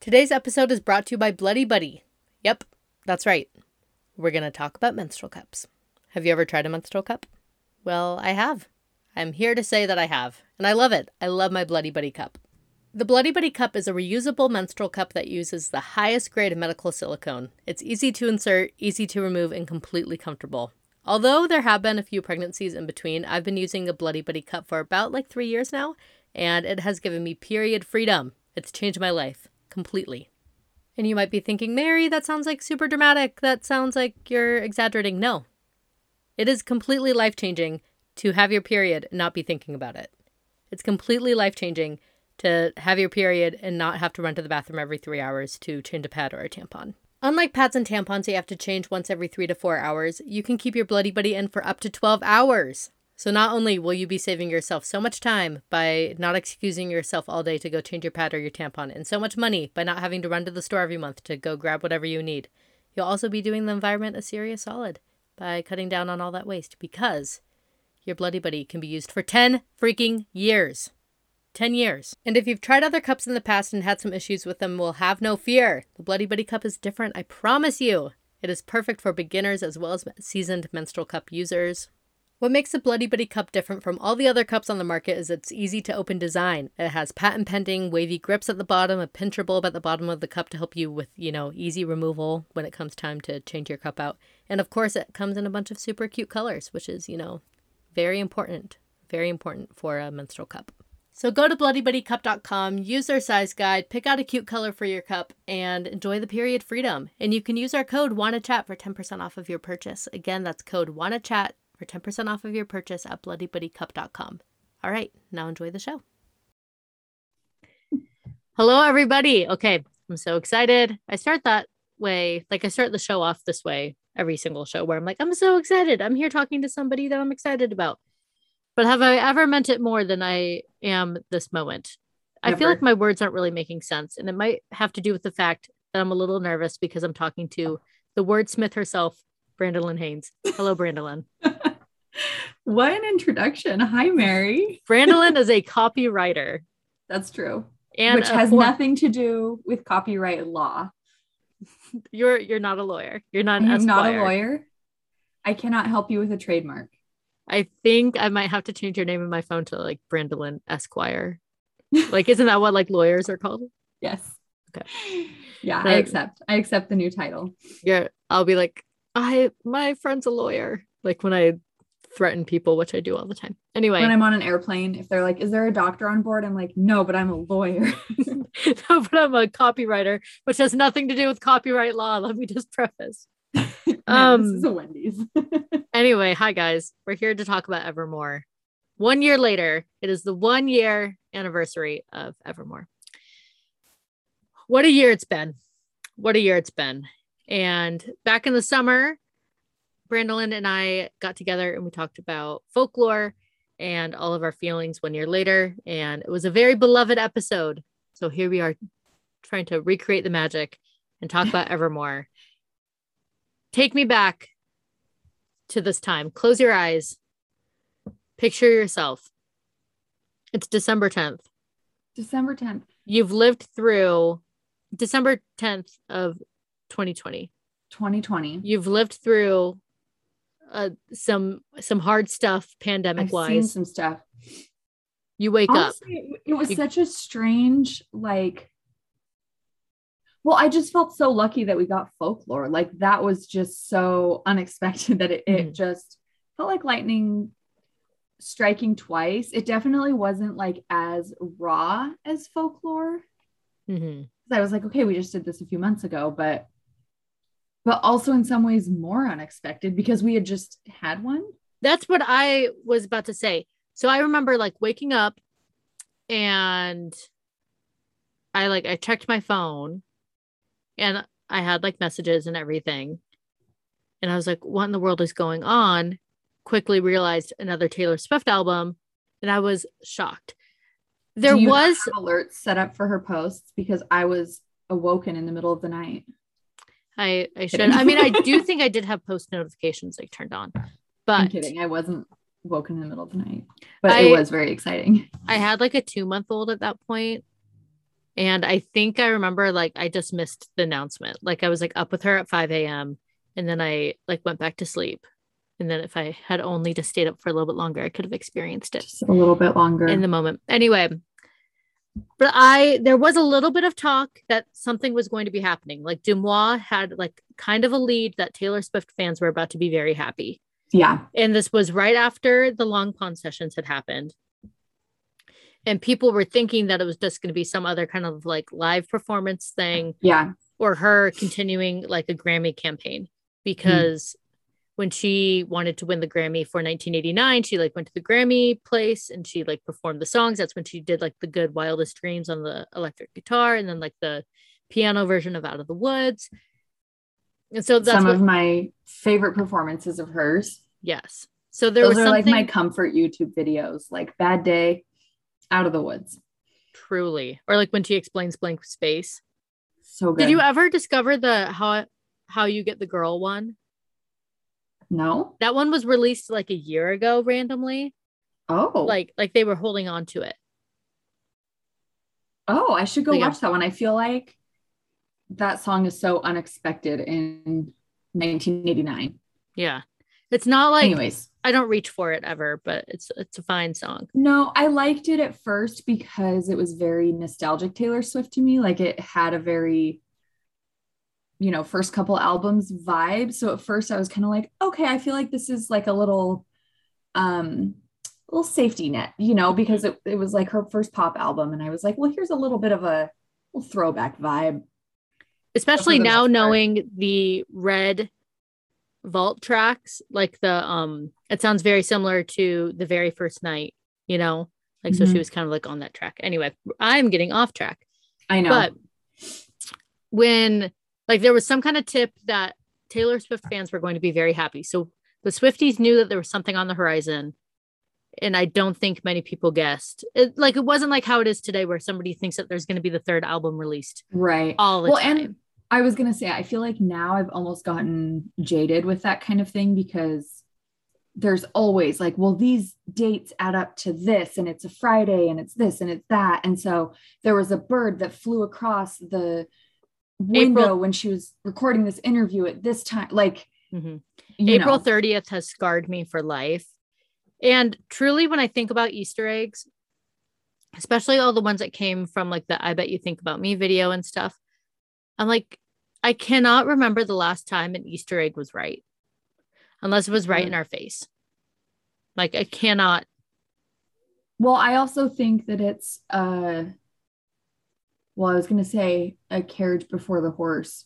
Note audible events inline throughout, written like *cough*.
Today's episode is brought to you by Bloody Buddy. Yep, that's right. We're going to talk about menstrual cups. Have you ever tried a menstrual cup? Well, I have. I'm here to say that I have, and I love it. I love my Bloody Buddy cup. The Bloody Buddy cup is a reusable menstrual cup that uses the highest grade of medical silicone. It's easy to insert, easy to remove, and completely comfortable. Although there have been a few pregnancies in between, I've been using a Bloody Buddy cup for about like three years now, and it has given me period freedom. It's changed my life completely. And you might be thinking, Mary, that sounds like super dramatic. That sounds like you're exaggerating. No. It is completely life changing to have your period and not be thinking about it. It's completely life changing to have your period and not have to run to the bathroom every three hours to change a pad or a tampon. Unlike pads and tampons you have to change once every three to four hours, you can keep your Bloody Buddy in for up to 12 hours. So not only will you be saving yourself so much time by not excusing yourself all day to go change your pad or your tampon, and so much money by not having to run to the store every month to go grab whatever you need, you'll also be doing the environment a serious solid by cutting down on all that waste because your Bloody Buddy can be used for 10 freaking years. 10 years. And if you've tried other cups in the past and had some issues with them, well, have no fear. The Bloody Buddy cup is different, I promise you. It is perfect for beginners as well as seasoned menstrual cup users. What makes the Bloody Buddy cup different from all the other cups on the market is its easy to open design. It has patent pending wavy grips at the bottom, a pincher bulb at the bottom of the cup to help you with, you know, easy removal when it comes time to change your cup out. And of course, it comes in a bunch of super cute colors, which is, you know, very important. Very important for a menstrual cup. So go to bloodybuddycup.com, use their size guide, pick out a cute color for your cup, and enjoy the period freedom. And you can use our code WANNACHAT for 10% off of your purchase. Again, that's code WANNACHAT for 10% off of your purchase at bloodybuddycup.com. All right, now enjoy the show. Hello, everybody. Okay, I'm so excited. I start that way, like I start the show off this way every single show where I'm like, I'm so excited. I'm here talking to somebody that I'm excited about. But have I ever meant it more than I am this moment? Never. I feel like my words aren't really making sense. And it might have to do with the fact that I'm a little nervous because I'm talking to the wordsmith herself, Brandolyn Haynes. Hello, Brandolyn. *laughs* what an introduction. Hi, Mary. Brandolyn is a copywriter. That's true. And which has for- nothing to do with copyright law. You're you're not a lawyer. You're not I'm not a lawyer. I cannot help you with a trademark. I think I might have to change your name in my phone to like Brandolyn Esquire. like, isn't that what like lawyers are called? Yes. Okay. Yeah, I accept. I accept the new title. Yeah, I'll be like, I my friend's a lawyer. Like when I threaten people, which I do all the time. Anyway, when I'm on an airplane, if they're like, "Is there a doctor on board?" I'm like, "No, but I'm a lawyer." *laughs* no, but I'm a copywriter, which has nothing to do with copyright law. Let me just preface. *laughs* um, this is a Wendy's. *laughs* anyway, hi guys. We're here to talk about Evermore. One year later, it is the one year anniversary of Evermore. What a year it's been! What a year it's been! And back in the summer, Brandolyn and I got together and we talked about folklore and all of our feelings one year later. And it was a very beloved episode. So here we are trying to recreate the magic and talk about *laughs* Evermore. Take me back to this time. Close your eyes. Picture yourself. It's December 10th. December 10th. You've lived through December 10th of 2020. 2020. You've lived through uh, some some hard stuff pandemic wise. some stuff. You wake Honestly, up. It was you, such a strange like. Well, I just felt so lucky that we got folklore. Like that was just so unexpected *laughs* that it, mm-hmm. it just felt like lightning striking twice. It definitely wasn't like as raw as folklore. Mm-hmm. I was like, okay, we just did this a few months ago, but but also in some ways more unexpected because we had just had one. That's what I was about to say. So I remember like waking up and I like I checked my phone and I had like messages and everything. And I was like, what in the world is going on? Quickly realized another Taylor Swift album and I was shocked. There was alerts set up for her posts because I was awoken in the middle of the night. I I should. I mean, I do *laughs* think I did have post notifications like turned on, but I'm kidding. I wasn't woken in the middle of the night, but I, it was very exciting. I had like a two month old at that point, And I think I remember like I just missed the announcement. Like I was like up with her at 5 a.m. and then I like went back to sleep. And then if I had only just stayed up for a little bit longer, I could have experienced it. Just a little bit longer. In the moment. Anyway, but I there was a little bit of talk that something was going to be happening. Like Deuxmoi had like kind of a lead that Taylor Swift fans were about to be very happy. Yeah. And this was right after the Long Pond sessions had happened. And people were thinking that it was just going to be some other kind of like live performance thing. Yeah. Or her continuing like a Grammy campaign hmm. because when she wanted to win the Grammy for 1989, she like went to the Grammy place and she like performed the songs. That's when she did like the good wildest dreams on the electric guitar and then like the piano version of Out of the Woods. And so that's some what, of my favorite performances of hers. Yes. So there Those was are something like my comfort YouTube videos, like Bad Day, Out of the Woods. truly, or like when she explains blank space. So good. Did you ever discover the how how you get the girl one? No. That one was released like a year ago randomly. Oh. Like like they were holding on to it. oh, I should go Yeah. watch that one. I feel like that song is so unexpected in 1989. Yeah. It's not like Anyways, I don't reach for it ever, but it's it's a fine song. no, I liked it at first because it was very nostalgic Taylor Swift to me. Like it had a very, you know, first couple albums vibe. So at first I was kind of like, okay, I feel like this is like a little, um, little safety net, you know, because it, it was like her first pop album. And I was like, well, here's a little bit of a little throwback vibe. Especially now knowing the red vault tracks, like the um it sounds very similar to the very first night, you know? Like so she Mhm. was kind of like on that track. Anyway, I'm getting off track. I know. But when like there was some kind of tip that Taylor Swift fans were going to be very happy. So the Swifties knew that there was something on the horizon. And I don't think many people guessed. It, like it wasn't like how it is today where somebody thinks that there's going to be the third album released right. all the Well, time. and I was gonna say, I feel like now I've almost gotten jaded with that kind of thing because there's always like, well, these dates add up to this, and it's a Friday, and it's this, and it's that. And so there was a bird that flew across the window April- when she was recording this interview at this time. Like, Mhm. April know, 30th has scarred me for life. And truly, when I think about Easter eggs, especially all the ones that came from like the I Bet You Think About Me video and stuff, I'm like, I cannot remember the last time an Easter egg was right, unless it was right in our face. Like, I cannot. Well, I also think that it's uh well, I was gonna say a carriage before the horse,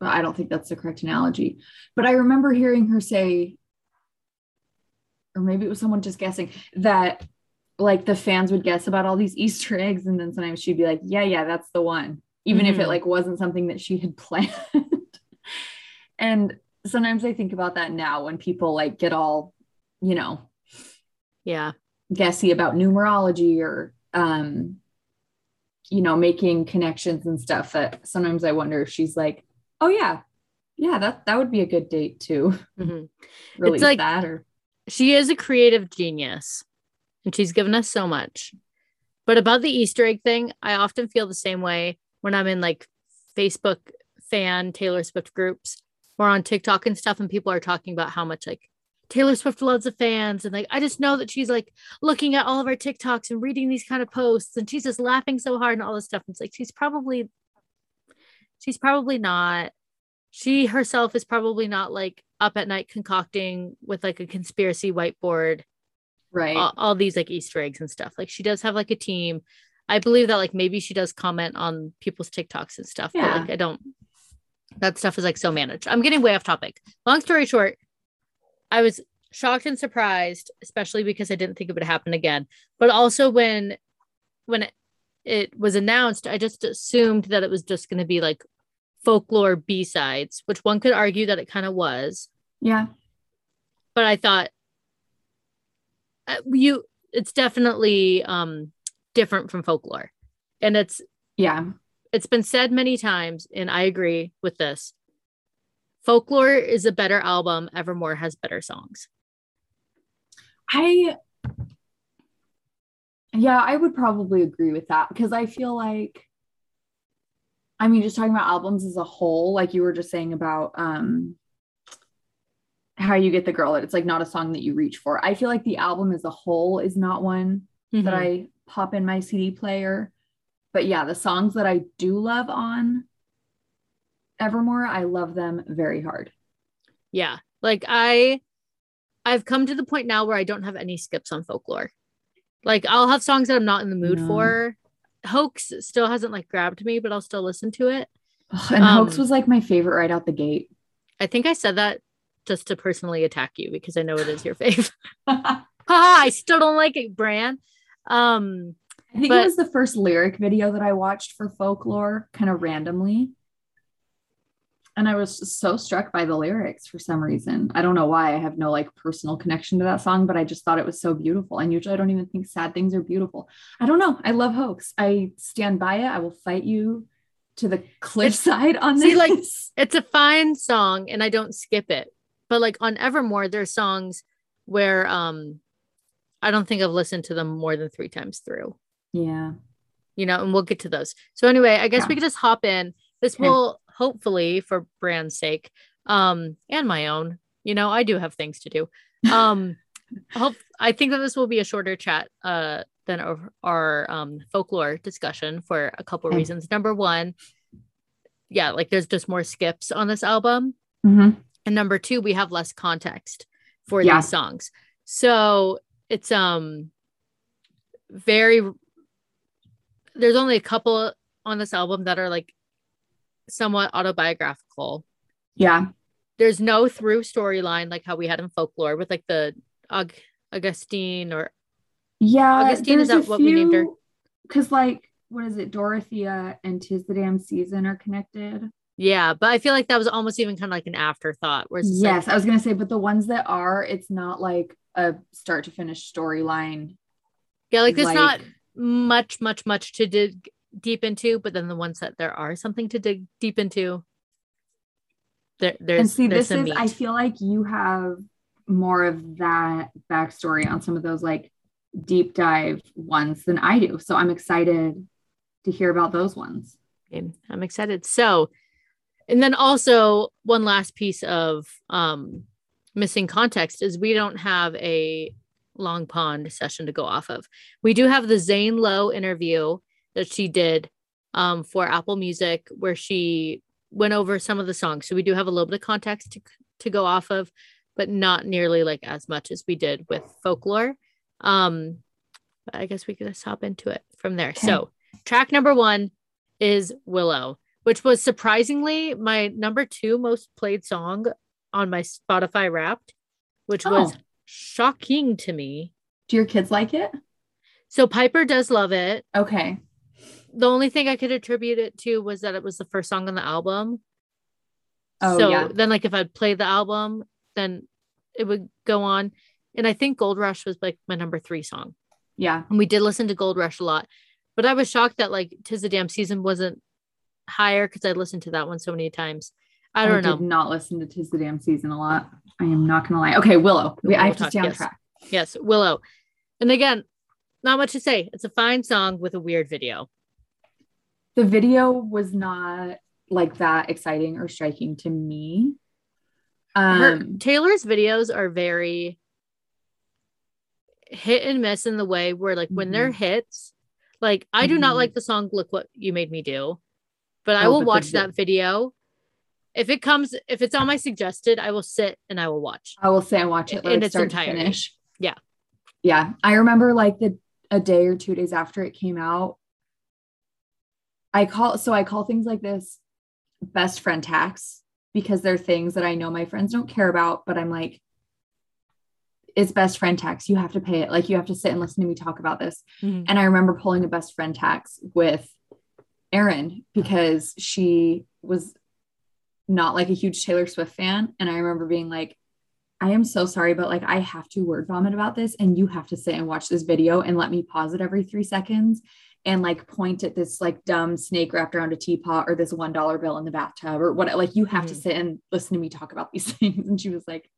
but I don't think that's the correct analogy. But I remember hearing her say, or maybe it was someone just guessing, that like the fans would guess about all these *laughs* Easter eggs, and then sometimes she'd be like, Yeah, yeah, that's the one, even if Mhm. it like wasn't something that she had *laughs* planned. and sometimes I think about that now when people like get all, you know, Yeah. guessy about numerology or um you know making connections and stuff that sometimes i wonder if she's like oh yeah yeah that that would be a good date to Mhm. release like- that or She is a creative genius and she's given us so much. But about the Easter egg thing, I often feel the same way when I'm in like Facebook fan Taylor Swift groups or on TikTok and stuff, and people are talking about how much like Taylor Swift loves the fans. And like, I just know that she's like looking at all of our TikToks and reading these kind of posts and she's just laughing so hard and all this stuff. And it's like, she's probably, she's probably not. She herself is probably not like up at night concocting with like a conspiracy whiteboard right all, all these like Easter eggs and stuff. Like she does have like a team. I believe that like maybe she does comment on people's TikToks and stuff. But Yeah. like I don't that stuff is like so managed. I'm getting way off topic. Long story short, I was shocked and surprised, especially because I didn't think it would happen again. But also when when it, was announced, I just assumed that it was just going to be like folklore B-sides, which one could argue that it kind of was yeah but I thought uh, you it's definitely um different from folklore. And it's yeah it's been said many times and I agree with this. Folklore is a better album, Evermore has better songs. i yeah i would probably agree with that because i feel like I mean, just talking about albums as a whole, like you were just saying about um how you get the girl that it's like not a song that you reach for. I feel like the album as a whole is not one mm-hmm. that I pop in my CD player. But yeah, the songs that I do love on Evermore, I love them very hard. Yeah. Like I I've come to the point now where I don't have any skips on folklore. Like I'll have songs that I'm not in the mood no. for. Hoax still hasn't like grabbed me, but I'll still listen to it. Ugh, and um, Hoax was like my favorite right out the gate. I think I said that just to personally attack you because I know it is your *laughs* fave. *laughs* Haha, I still don't like it, Bran. Um I think but, it was the first lyric video that I watched for folklore, kind of randomly. And I was so struck by the lyrics for some reason. I don't know why. I have no like personal connection to that song, but I just thought it was so beautiful. And usually I don't even think sad things are beautiful. I don't know. I love hoax. I stand by it. I will fight you to the cliffside on this. See, like *laughs* it's a fine song and I don't skip it. But like on Evermore, there's songs where um I don't think I've listened to them more than three times through. Yeah. You know, and we'll get to those. So anyway, I guess yeah. we could just hop in. This okay. will hopefully for brand's sake, um, and my own, you know, I do have things to do. Um, *laughs* hope I think that this will be a shorter chat uh than our, our um folklore discussion for a couple okay. reasons. Number one, yeah, like there's just more skips on this album. Mm-hmm. And number two, we have less context for yeah. these songs. So it's um very there's only a couple on this album that are like somewhat autobiographical. Yeah. There's no through storyline like how we had in folklore with like the Aug- Augustine or yeah, Augustine is that what few, we named her? Because like what is it? Dorothea and Tis the Damn Season are connected. Yeah, but I feel like that was almost even kind of like an afterthought. Whereas yes, like, I was gonna say, but the ones that are, it's not like a start to finish storyline. Yeah, like there's like, not much, much, much to dig deep into, but then the ones that there are something to dig deep into, there, there's and see there's this is meat. I feel like you have more of that backstory on some of those like deep dive ones than I do. So I'm excited to hear about those ones. I'm excited. So, and then also one last piece of um, missing context is we don't have a long pond session to go off of. We do have the Zane Lowe interview that she did um, for Apple Music, where she went over some of the songs. So we do have a little bit of context to, to go off of, but not nearly like as much as we did with folklore. Um, but I guess we could just hop into it from there. Okay. So track number one is Willow, which was surprisingly my number two most played song on my Spotify Wrapped, which oh. was shocking to me. Do your kids like it? So Piper does love it. Okay the only thing I could attribute it to was that it was the first song on the album. Oh, so yeah. then, like, if I'd play the album, then it would go on. And I think Gold Rush was like my number three song. Yeah. And we did listen to Gold Rush a lot. But I was shocked that like Tis the Damn Season wasn't higher because I listened to that one so many times. I don't I know. Did not listen to Tis the Damn Season a lot. I am not gonna lie. Okay, Willow. We, I have to stay on yes. track. Yes, Willow. And again, not much to say. It's a fine song with a weird video the video was not like that exciting or striking to me. Um, Her, Taylor's videos are very hit and miss in the way where, like, when mm-hmm. they're hits, like, I do mm-hmm. not like the song Look What You Made Me Do, but I oh, will but watch that video. If it comes, if it's on my suggested, I will sit and I will watch. I will say and watch it in its entirety. Finish. Yeah. Yeah. I remember like the a day or two days after it came out, I call so I call things like this best friend tax because they're things that I know my friends don't care about, but I'm like, it's best friend tax. You have to pay it. Like you have to sit and listen to me talk about this. Mm-hmm. And I remember pulling a best friend tax with Erin because she was not like a huge Taylor Swift fan. And I remember being like, I am so sorry, but like I have to word vomit about this, and you have to sit and watch this video and let me pause it every three seconds and like point at this like dumb snake wrapped around a teapot or this one dollar bill in the bathtub or what like you have mm-hmm. to sit and listen to me talk about these *laughs* things and she was like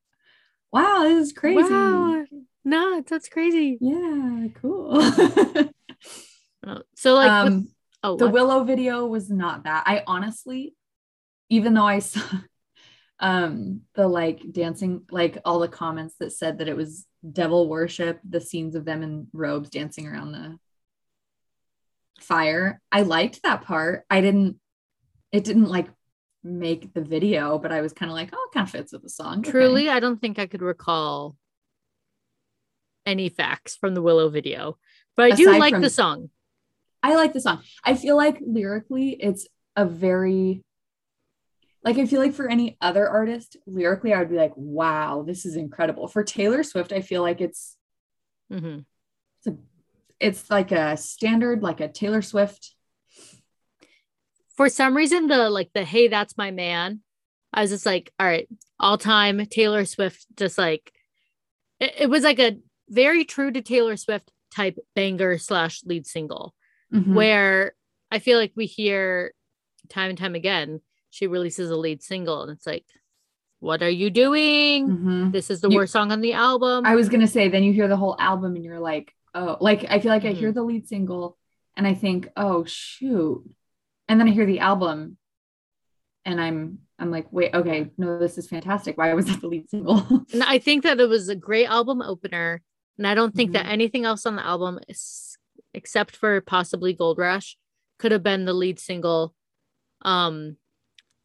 wow this is crazy wow. no that's crazy yeah cool *laughs* so like um, with, Oh, the what? Willow video was not that. I honestly, even though I saw *laughs* um the like dancing, like all the comments that said that it was devil worship, the scenes of them in robes dancing around the fire. I liked that part. I didn't it didn't like make the video, but I was kind of like, oh, it kind of fits with the song. Okay. Truly, I don't think I could recall any facts from the Willow video, but I do like from- the song. I like the song. I feel like lyrically, it's a very like I feel like for any other artist, lyrically, I would be like, wow, this is incredible. For Taylor Swift, I feel like it's mm-hmm. it's like a standard, like a Taylor Swift. For some reason, the like the hey, that's my man. I was just like, all right, all time Taylor Swift, just like it, it was like a very true to Taylor Swift type banger slash lead single. Mhm. where I feel like we hear time and time again, she releases a lead single and it's like, what are you doing? Mhm. This is the You- worst song on the album. I was gonna say, then you hear the whole album and you're like, oh, like I feel like I Mm-hmm. hear the lead single and I think, oh shoot. And then I hear the album and I'm I'm like, wait, okay, no, this is fantastic. Why was that the lead single? *laughs* and I think that it was a great album opener. And I don't think that Mhm. anything else on the album, is, except for possibly Gold Rush, could have been the lead single. Um,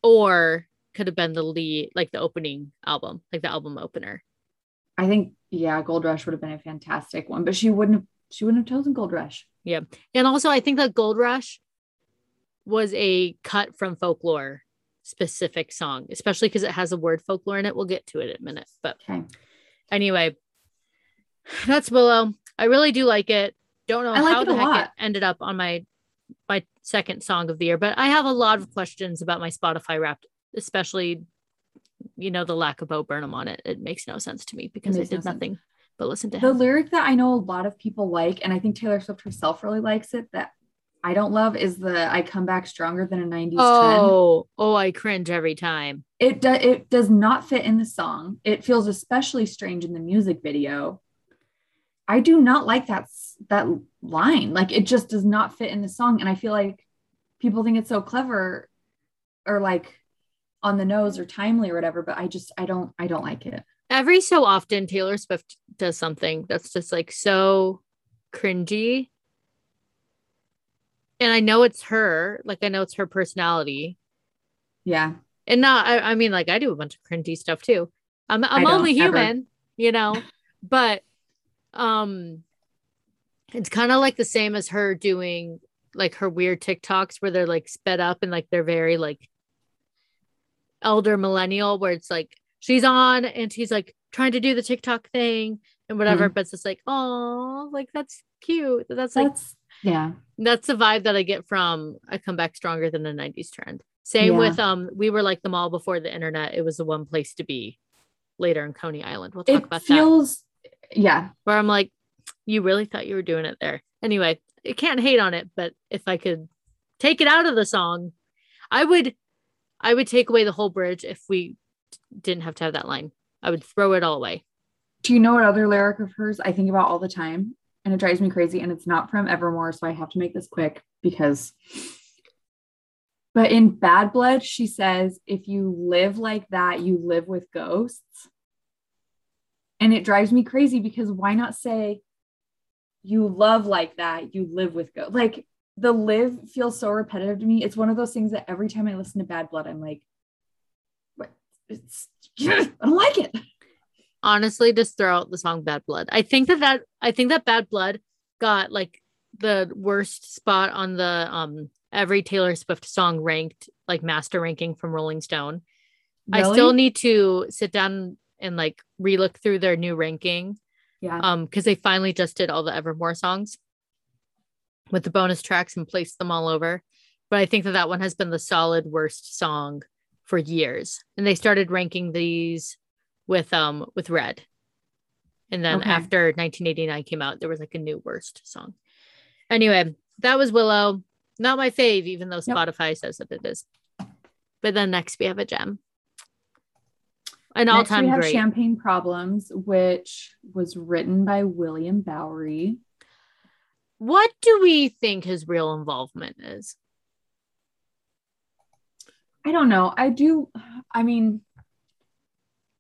or could have been the lead, like the opening album, like the album opener. I think, yeah, Gold Rush would have been a fantastic one, but she wouldn't have she wouldn't have chosen Gold Rush. Yeah. And also, I think that Gold Rush was a cut from folklore specific song, especially because it has a word folklore in it. We'll get to it in a minute. But Okay. anyway, that's Willow. I really do like it. Don't know like how the heck lot. it ended up on my my second song of the year, but I have a lot of questions about my Spotify Wrapped, especially you know the lack of Bo Burnham on it. It makes no sense to me because it no did sense. nothing but listen to The him. lyric that I know a lot of people like, and I think Taylor Swift herself really likes it, that I don't love is the I come back stronger than a 90s trend. Oh, oh, I cringe every time. It do, it does not fit in the song. It feels especially strange in the music video. I do not like that that line. Like it just does not fit in the song and I feel like people think it's so clever or like on the nose or timely or whatever, but I just I don't I don't like it. every so often Taylor Swift does something that's just like so cringy. And I know it's her, like I know it's her personality. Yeah. And not I, I mean like I do a bunch of cringy stuff too. I'm I'm only ever. human, you know. But um it's kind of like the same as her doing like her weird TikToks where they're like sped up and like they're very like elder millennial where it's like she's on and she's like trying to do the TikTok thing and whatever, but it's just like, oh, like that's cute. That's like That's yeah. that's the vibe that I get from I come back stronger than the 90s trend. Same Yeah. with um we were like the mall before the internet. It was the one place to be later in Coney Island. We'll talk It about that. feels yeah. Where I'm like, you really thought you were doing it there. Anyway, I can't hate on it, but if I could take it out of the song, I would I would take away the whole bridge if we didn't have to have that line. I would throw it all away. Do you know what other lyric of hers I think about all the time? And it drives me crazy. And it's not from Evermore. So I have to make this quick because. But in Bad Blood, she says, if you live like that, you live with ghosts. And it drives me crazy because why not say, you love like that, you live with ghosts? Like the live feels so repetitive to me. It's one of those things that every time I listen to Bad Blood, I'm like, what? It's, *laughs* I don't like it. honestly just throw out the song bad blood i think that that i think that bad blood got like the worst spot on the um every taylor swift song ranked like master ranking from rolling stone i still need to sit down and like relook through their new ranking yeah. um because they finally just did all the evermore songs with the bonus tracks and placed them all over. But i think that that one has been the solid worst song for years. And they started ranking these with um with red. And then Okay. after 1989 came out there was like a new worst song. Anyway that was willow. Not my fave even though spotify says that it is. But then next we have a gem. An we have great. Champagne Problems, which was written by William Bowery. What do we think his real involvement is? I don't know. I do. I mean,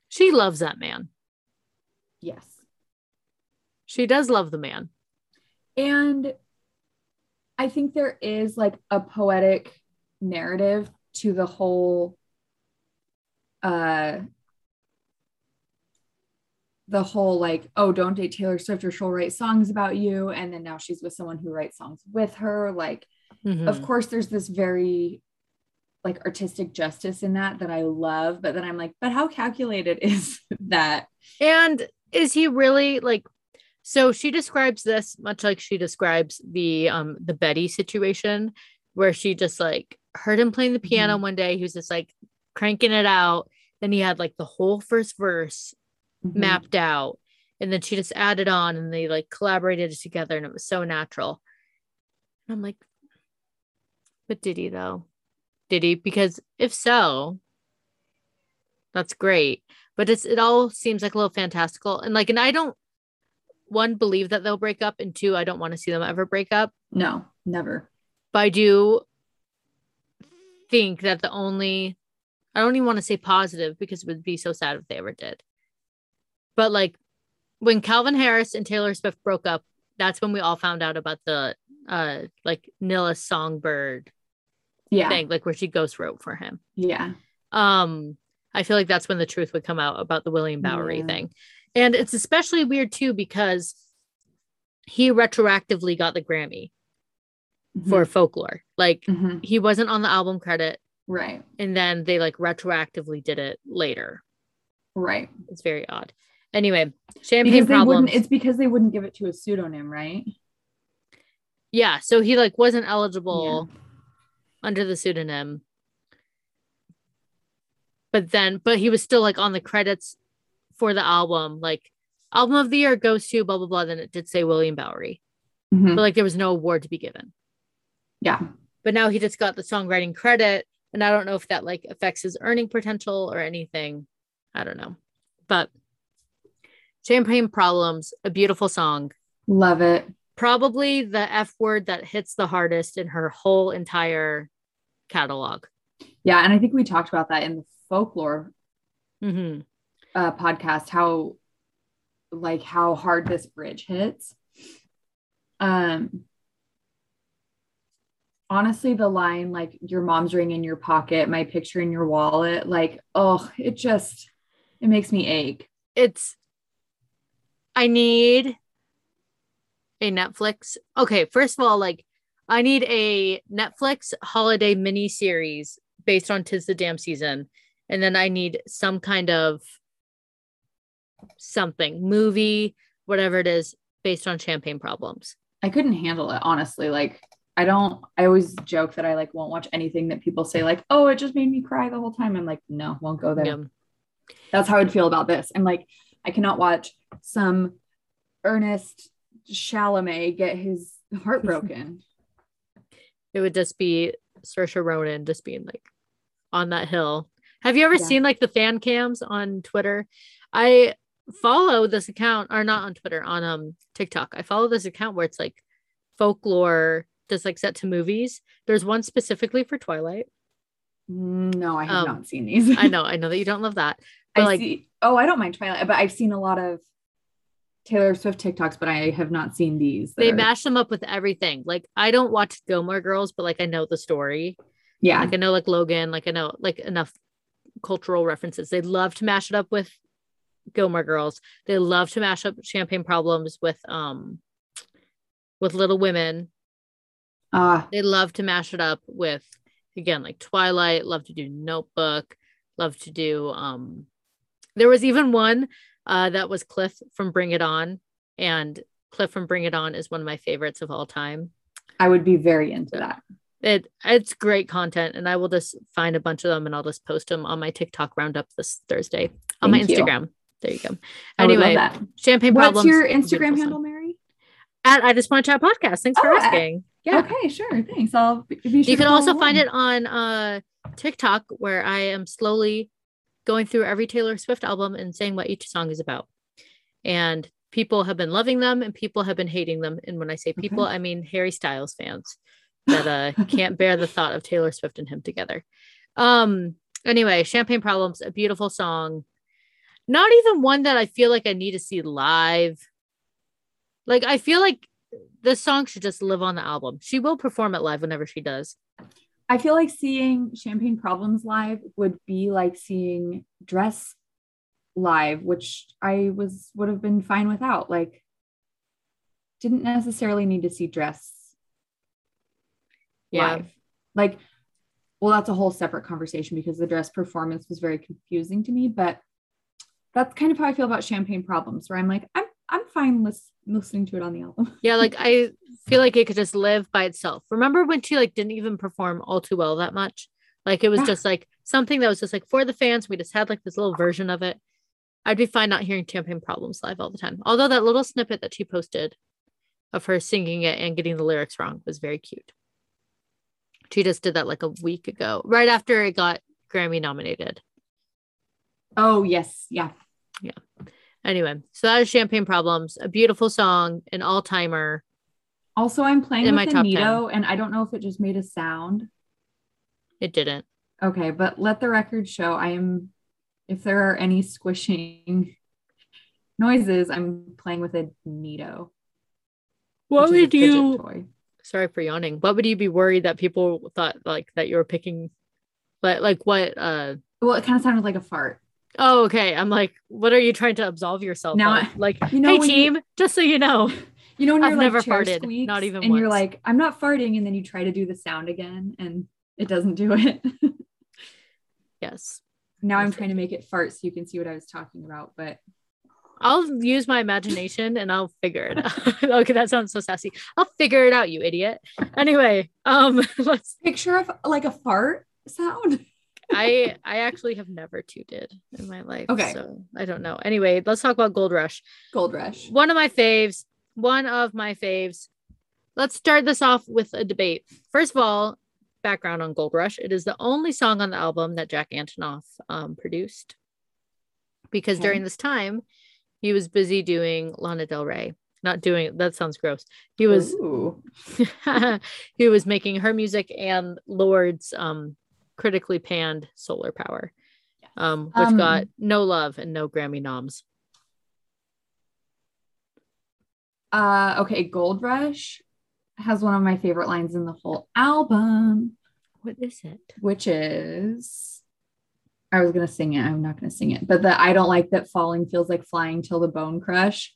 she loves that man. Yes. She does love the man. And I think there is like a poetic narrative to the whole uh the whole like oh don't date taylor swift or she'll write songs about you and then now she's with someone who writes songs with her like mm-hmm. of course there's this very like artistic justice in that that i love but then i'm like but how calculated *laughs* is that and is he really like so she describes this much like she describes the um the betty situation where she just like heard him playing the piano mm-hmm. one day he was just like cranking it out then he had like the whole first verse mm-hmm. mapped out and then she just added on and they like collaborated together and it was so natural. And i'm like but did he though? Did he? Because if so that's great. But it's it all seems like a little fantastical. And like and i don't one believe that they'll break up and two i don't want to see them ever break up. No never. But i do think that the only i don't even want to say positive because it would be so sad if they ever did but like when Calvin Harris and Taylor Swift broke up, that's when we all found out about the uh like Nils Sjöberg yeah. thing, like where she ghost wrote for him. Yeah. Um, I feel like that's when the truth would come out about the William Bowery yeah. thing. And it's especially weird too because he retroactively got the Grammy mm-hmm. for folklore. Like mm-hmm. he wasn't on the album credit. Right. And then they like retroactively did it later. Right. It's very odd. Anyway, champagne problems. It's because they wouldn't give it to a pseudonym, right? Yeah, so he like wasn't eligible yeah. under the pseudonym. But then, but he was still like on the credits for the album, like album of the year goes to blah blah blah. Then it did say William Bowery, mm-hmm. but like there was no award to be given. Yeah, but now he just got the songwriting credit, and I don't know if that like affects his earning potential or anything. I don't know, but Champagne Problems, a beautiful song. Love it. Probably the F word that hits the hardest in her whole entire catalog. Yeah. And I think we talked about that in the folklore mm-hmm. uh, podcast, how like how hard this bridge hits. Um, honestly, the line like your mom's ring in your pocket, my picture in your wallet, like, oh, it just it makes me ache. It's I need a Netflix. Okay, first of all, like I need a Netflix holiday mini series based on Tis the Damn Season. And then I need some kind of something, movie, whatever it is, based on champagne problems. I couldn't handle it, honestly. Like, I don't, I always joke that I like won't watch anything that people say, like, oh, it just made me cry the whole time. I'm like, no, won't go there. Yeah. That's how I'd feel about this. I'm like, I cannot watch some Ernest Chalamet get his heart *laughs* broken. it would just be Saoirse Ronan just being like on that hill. Have you ever yeah. seen like the fan cams on Twitter? I follow this account or not on Twitter on um TikTok. I follow this account where it's like folklore just like set to movies. There's one specifically for Twilight. No, I have um, not seen these. I *laughs* know, I know that you don't love that. I like, see. Oh, I don't mind Twilight, but I've seen a lot of Taylor Swift TikToks, but I have not seen these. They are... mash them up with everything. Like I don't watch Gilmore Girls, but like I know the story. Yeah. Like I know like Logan, like I know like enough cultural references. They love to mash it up with Gilmore Girls. They love to mash up champagne problems with um with Little Women. Ah. Uh, they love to mash it up with again like Twilight, love to do Notebook, love to do um there was even one uh, that was Cliff from Bring It On, and Cliff from Bring It On is one of my favorites of all time. I would be very into that. It it's great content, and I will just find a bunch of them and I'll just post them on my TikTok roundup this Thursday on Thank my Instagram. There you go. Anyway, champagne What's problems. What's your Instagram handle, Mary? At I just want to chat podcast. Thanks for oh, asking. yeah. Okay, sure. Thanks. I'll be sure You can also along. find it on uh TikTok where I am slowly going through every Taylor Swift album and saying what each song is about. And people have been loving them and people have been hating them. And when I say people, Okay. I mean Harry Styles fans that uh *laughs* can't bear the thought of Taylor Swift and him together. Um anyway, Champagne Problems, a beautiful song. Not even one that I feel like I need to see live. Like I feel like this song should just live on the album. She will perform it live whenever she does. I feel like seeing Champagne Problems live would be like seeing Dress live, which I was would have been fine without. Like, didn't necessarily need to see Dress Yeah. live. Like, well, that's a whole separate conversation because the dress performance was very confusing to me. But that's kind of how I feel about Champagne Problems, where I'm like, I'm I'm fine lis- listening to it on the album. Yeah, like I *laughs* feel like it could just live by itself. Remember when she like didn't even perform all too well that much? Like it was Yeah. just like something that was just like for the fans. We just had like this little version of it. I'd be fine not hearing Champagne Problems live all the time. Although that little snippet that she posted of her singing it and getting the lyrics wrong was very cute. She just did that like a week ago, right after it got Grammy nominated. Oh yes, Yeah. yeah. Anyway, so that is Champagne Problems, a beautiful song, an all timer. Also, I'm playing In with my Nito, and I don't know if it just made a sound. It didn't. Okay, but let the record show I am if there are any squishing *laughs* noises, I'm playing with a Nito. What which is a would you toy. sorry for yawning what would you be worried that people thought like that you were picking but like what uh Well, it kind of sounded like a fart. Oh okay. I'm like what are you trying to absolve yourself Now of? Like you know hey when you- team just so you know. *laughs* You know when I've you're like never farted, squeaks, not even and you're like, I'm not farting, and then you try to do the sound again, and it doesn't do it. *laughs* yes. Now I'm trying to make it fart so you can see what I was talking about, but i'll use my imagination and i'll figure it out. *laughs* Okay that sounds so sassy. I'll figure it out you idiot. Anyway um let's picture of like a fart sound. I i actually have never tooted in my life Okay. so i don't know. Anyway let's talk about gold rush. Gold Rush. one of my faves one of my faves. Let's start this off with a debate. First of all background on gold rush. It is the only song on the album that jack antonoff um, produced because Okay. during this time he was busy doing lana del rey. Not doing that sounds gross. He was *laughs* he was making her music and Lorde's um critically panned solar power um which Um, got no love and no grammy noms Uh, okay, Gold Rush has one of my favorite lines in the whole album, what is it which is I was gonna sing it. I'm not gonna sing it, but the I don't like that falling feels like flying till the bone crush.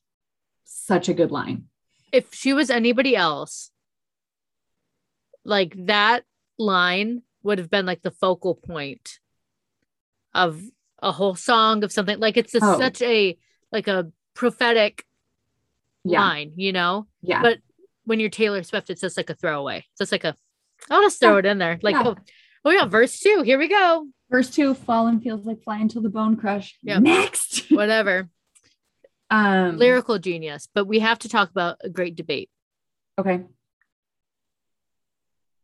Such a good line. if she was anybody else, like that line would have been like the focal point of a whole song of something. Like it's a, Oh. such a like a prophetic Yeah, line, you know. yeah. But when you're Taylor Swift, it's just like a throwaway. It's just like a I'll just throw Yeah. it in there. Like Yeah. oh, oh yeah, verse two. Here we go. Verse two, fallen feels like flying till the bone crush. Yep. Next. *laughs* Whatever. um Lyrical genius. But we have to talk about a great debate. Okay.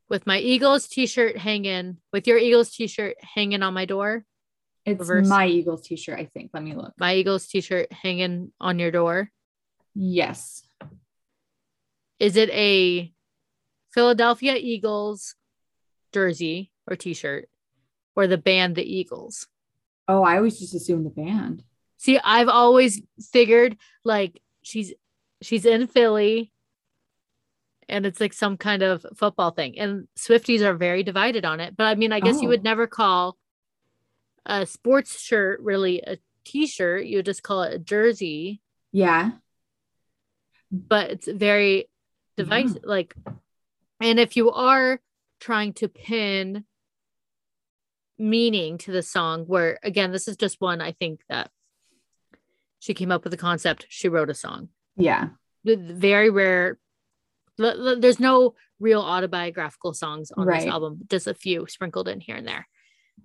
With my Eagles t-shirt hanging, with your Eagles t-shirt hanging on my door. It's Reverse. my Eagles t-shirt, I think. Let me look. my Eagles t-shirt hanging on your door? Yes. Is it a Philadelphia Eagles jersey or t-shirt or the band the Eagles? Oh, I always just assumed the band. See, I've always figured like she's she's in Philly and it's like some kind of football thing. And Swifties are very divided on it. But I mean, I guess you Oh. would never call a sports shirt really a t-shirt. You would just call it a jersey. Yeah. but it's very divisive mm-hmm. like and if you are trying to pin meaning to the song where again this is just one i think that she came up with the concept she wrote a song Yeah. Very rare there's no real autobiographical songs on Right. this album just a few sprinkled in here and there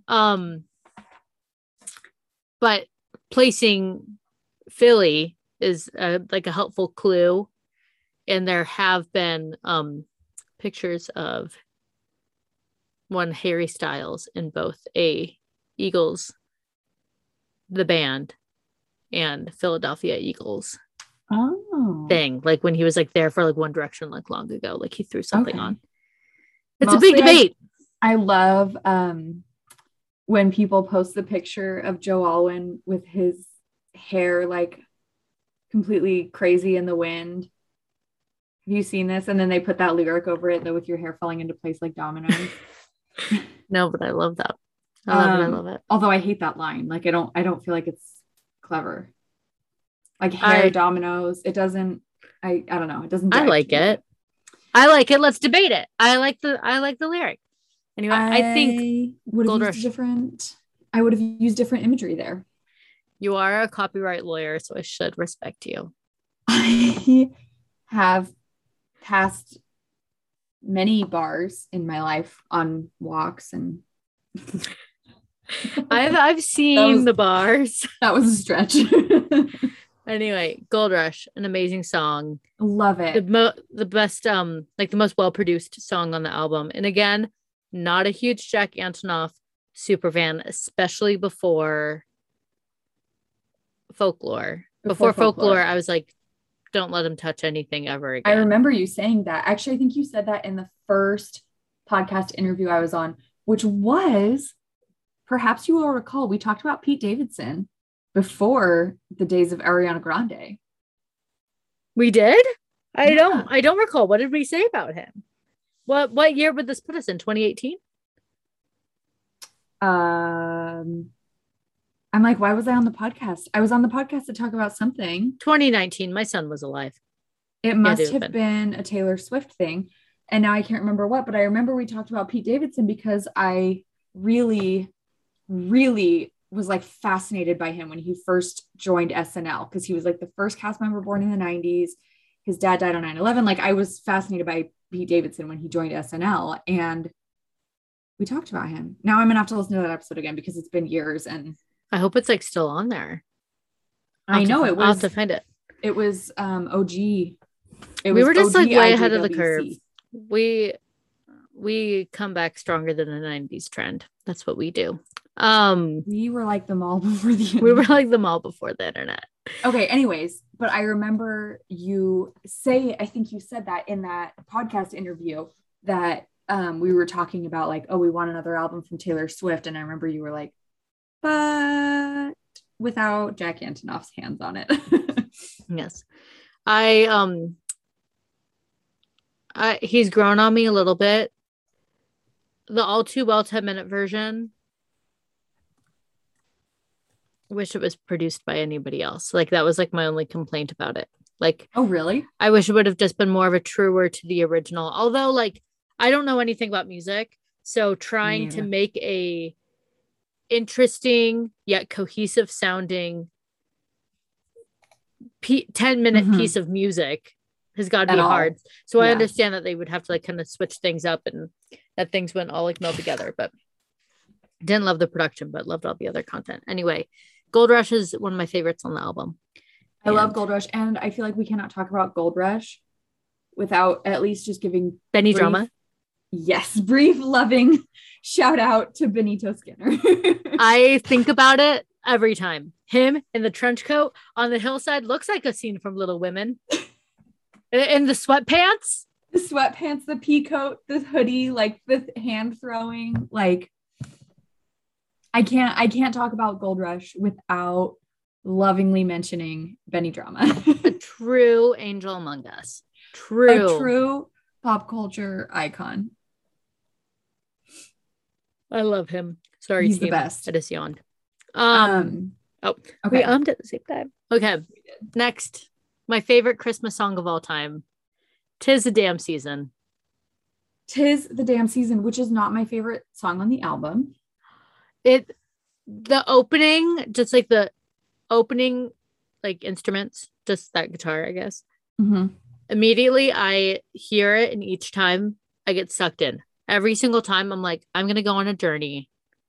um but placing philly is uh, like a helpful clue and there have been um pictures of one harry styles in both a eagles the band and philadelphia eagles Oh. thing. Like when he was like there for like One Direction like long ago. Like he threw something Okay. on. It's a big Mostly I- debate. I love um when people post the picture of Joe Alwyn with his hair like completely crazy in the wind. Have you seen this? And then they put that lyric over it, though, with your hair falling into place like dominoes. *laughs* no, but I love that. I love it. I Um, love it. Although I hate that line. Like I don't I don't feel like it's clever. Like hair I- dominoes. It doesn't I I don't know. It doesn't I like it. I like it. Let's debate it. I like the I like the lyric. Anyway, I, think would have used Rush. different I would have used different imagery there. you are a copyright lawyer, so I should respect you. *laughs* I have passed many bars in my life on walks and *laughs* I've I've seen was- the bars. *laughs* that was a stretch. Anyway, Gold Rush, an amazing song. Love The it. mo- the best um like the most well produced song on the album. And again, not a huge Jack Antonoff super fan, especially before folklore. Before, Before folklore, Folklore. I was like, don't let him touch anything ever again. I remember you saying that. Actually, I think you said that in the first podcast interview I was on, which was perhaps you will recall we talked about Pete Davidson before the days of Ariana Grande. We did? I Yeah. don't I don't recall. What did we say about him? What what year would this put us in? 2018? Um I'm like, why was I on the podcast? I was on the podcast to talk about something. 2019. My son was alive. It must it have been a Taylor Swift thing. And now I can't remember what, but I remember we talked about Pete Davidson because I really, really was like fascinated by him when he first joined SNL because he was like the first cast member born in the 90s. His dad died on 9 11. Like I was fascinated by Pete Davidson when he joined SNL and we talked about him. Now I'm gonna have to listen to that episode again because it's been years and I hope it's like still on there. I'll I to know fi- it I'll have to find it. it was um OG. It We was were just, like, OG way ahead of the curve. We we come back stronger than the 90s trend. That's what we do. Um We were like the mall *laughs* before the we were like the mall before the internet. okay. Anyways, but I remember you say, I think you said that in that podcast interview that um, we were talking about like, oh, we want another album from Taylor Swift, and I remember you were like, but without Jack Antonoff's hands on it. *laughs* Yes. I um I he's grown on me a little bit. The all too well 10 minute version. Wish it was produced by anybody else. Like that was like my only complaint about it. Like oh, really? I wish it would have just been more of a truer to the original. Although like I don't know anything about music, so trying to make a interesting yet cohesive sounding p- 10 minute Mhm. piece of music has got to be all. hard. So I understand that they would have to like kind of switch things up and that things wouldn't all like meld together, but didn't love the production, but loved all the other content. Anyway, Gold Rush is one of my favorites on the album. I love Gold Rush, and I feel like we cannot talk about Gold Rush without at least just giving Benny brief- Drama. yes, *laughs* brief loving shout out to Benito Skinner. *laughs* I think about it every time. Him in the trench coat on the hillside looks like a scene from Little Women. *laughs* In- In the sweatpants. the sweatpants, the pea coat, the hoodie, like the hand throwing, like I can't I can't talk about Gold Rush without lovingly mentioning Benny Drama. *laughs* A *laughs* true angel among us. True. a true pop culture icon. I love him. Sorry, He's the team. best. I just yawned. Um, Um, oh, okay. we ummed at the same time. Okay. Next, my favorite Christmas song of all time. Tis the damn season. Tis the damn season, which is not my favorite song on the album. It the opening, just like the opening like instruments, just that guitar, I guess. Mhm. immediately I hear it, and each time I get sucked in. Every single time, I'm like, I'm gonna go on a journey.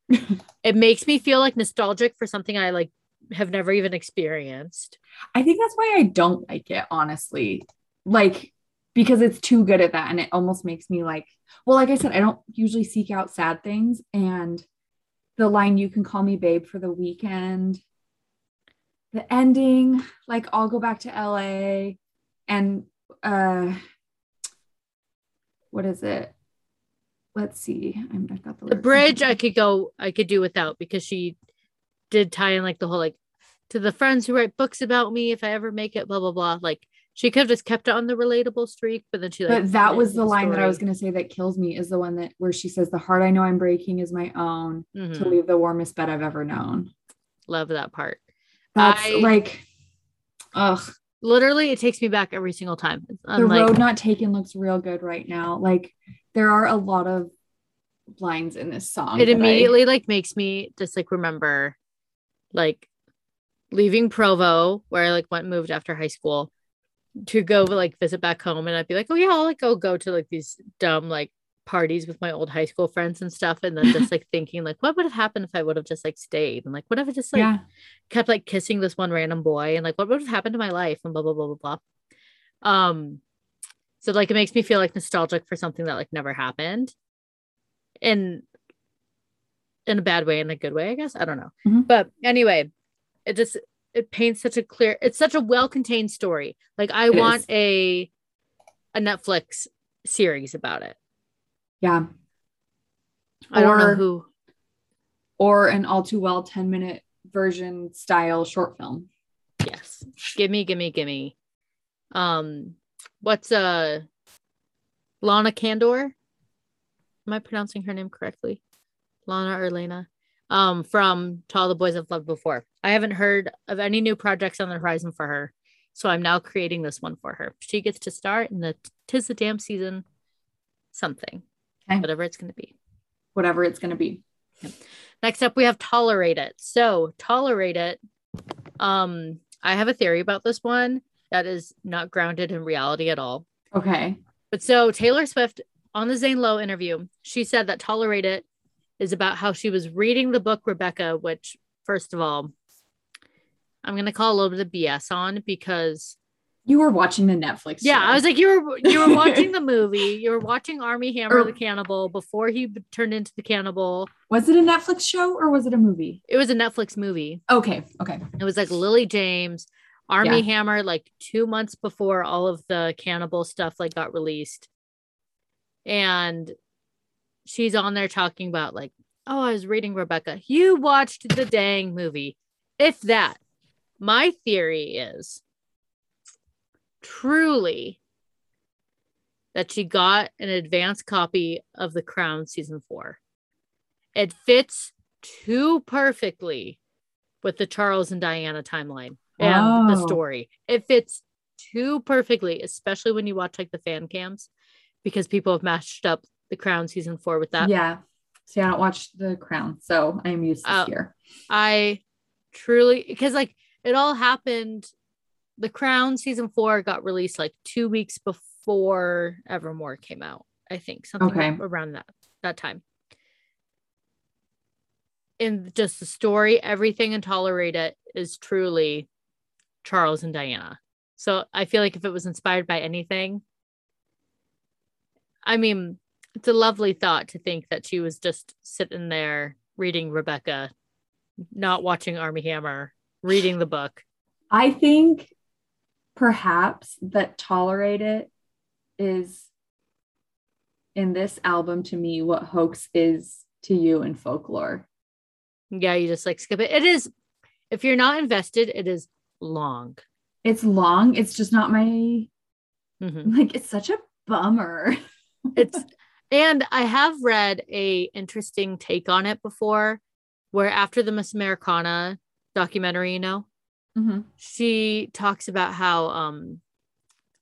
*laughs* it makes me feel like nostalgic for something I like have never even experienced. I think that's why I don't like it, honestly. Like, because it's too good at that. And it almost makes me like, well, like I said, I don't usually seek out sad things. And the line, you can call me babe for the weekend. the ending, like I'll go back to LA and uh what is it? Let's see. I'm, I've got the, the bridge I could go I could do without because she did tie in like the whole like to the friends who write books about me if I ever make it, blah blah blah. Like she could have just kept it on the relatable streak, but then she like. But that was the line story. that I was gonna say that kills me is the one that where she says, "The heart I know I'm breaking is my own mm-hmm. to leave the warmest bed I've ever known." Love that part. That's I, like, ugh. Literally, it takes me back every single time. I'm the like, road not taken looks real good right now. Like, there are a lot of lines in this song. It immediately I, like makes me just like remember, like, leaving Provo, where I like went moved after high school, to go like visit back home, and I'd be like, oh yeah, I'll like go go to like these dumb like parties with my old high school friends and stuff and then just *laughs* like thinking like what would have happened if I would have just like stayed and like what if I just like yeah. kept like kissing this one random boy and like what would have happened to my life and blah blah blah blah blah. Um so like it makes me feel like nostalgic for something that like never happened. In in a bad way in a good way, I guess. I don't know. Mm-hmm. But anyway, it just it paints such a clear it's such a well-contained story. Like I it want is. a a Netflix series about it. Yeah. I or, don't know who. Or an all too well 10 minute version style short film. Yes. Gimme, gimme, gimme. Um, what's uh Lana Condor? Am I pronouncing her name correctly? Lana or Lena? Um, from To All the Boys I've Loved Before. I haven't heard of any new projects on the horizon for her. So I'm now creating this one for her. She gets to start in the Tis the Damn season something. Okay. Whatever it's going to be. Whatever it's going to be. Next up, we have tolerate it. So tolerate it. Um, I have a theory about this one that is not grounded in reality at all. Okay. But so Taylor Swift on the Zane Lowe interview, she said that tolerate it is about how she was reading the book Rebecca, which first of all, I'm gonna call a little bit of BS on because you were watching the Netflix. Yeah, show. I was like, you were you were watching *laughs* the movie. You were watching Armie Hammer or, the cannibal before he turned into the cannibal. Was it a Netflix show or was it a movie? It was a Netflix movie. Okay, okay. It was like Lily James, Armie yeah. Hammer, like two months before all of the cannibal stuff like got released, and she's on there talking about like, oh, I was reading Rebecca. You watched the dang movie, if that. My theory is truly that she got an advance copy of The Crown season four. It fits too perfectly with the Charles and Diana timeline and oh. the story. It fits too perfectly, especially when you watch like the fan cams, because people have matched up The Crown season four with that. Yeah. See, I don't watch The Crown, so I am used to uh, here. I truly because like it all happened the Crown season four got released like two weeks before Evermore came out. I think something okay. around that that time. In just the story, everything and tolerate it is truly Charles and Diana. So I feel like if it was inspired by anything, I mean, it's a lovely thought to think that she was just sitting there reading Rebecca, not watching Armie Hammer, reading the book. I think perhaps that tolerate it is in this album to me what hoax is to you in folklore. Yeah you just like skip it. It is if you're not invested it is long. It's long. It's just not my mm-hmm. like it's such a bummer. *laughs* It's and i have read a interesting take on it before where after the miss americana documentary you know Mm-hmm. She talks about how, um,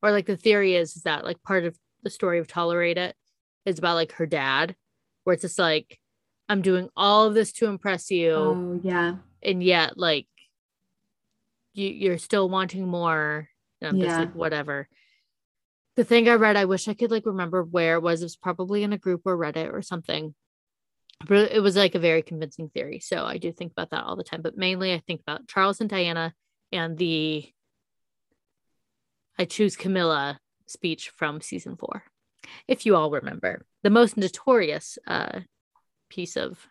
or like the theory is, is that like part of the story of Tolerate It is about like her dad, where it's just like, I'm doing all of this to impress you. Oh, yeah. And yet, like, you, you're still wanting more. And I'm yeah. just like, whatever. The thing I read, I wish I could like remember where it was. It was probably in a group or Reddit or something but it was like a very convincing theory. So I do think about that all the time. But mainly I think about Charles and Diana and the I choose Camilla speech from season four. If you all remember, the most notorious uh, piece of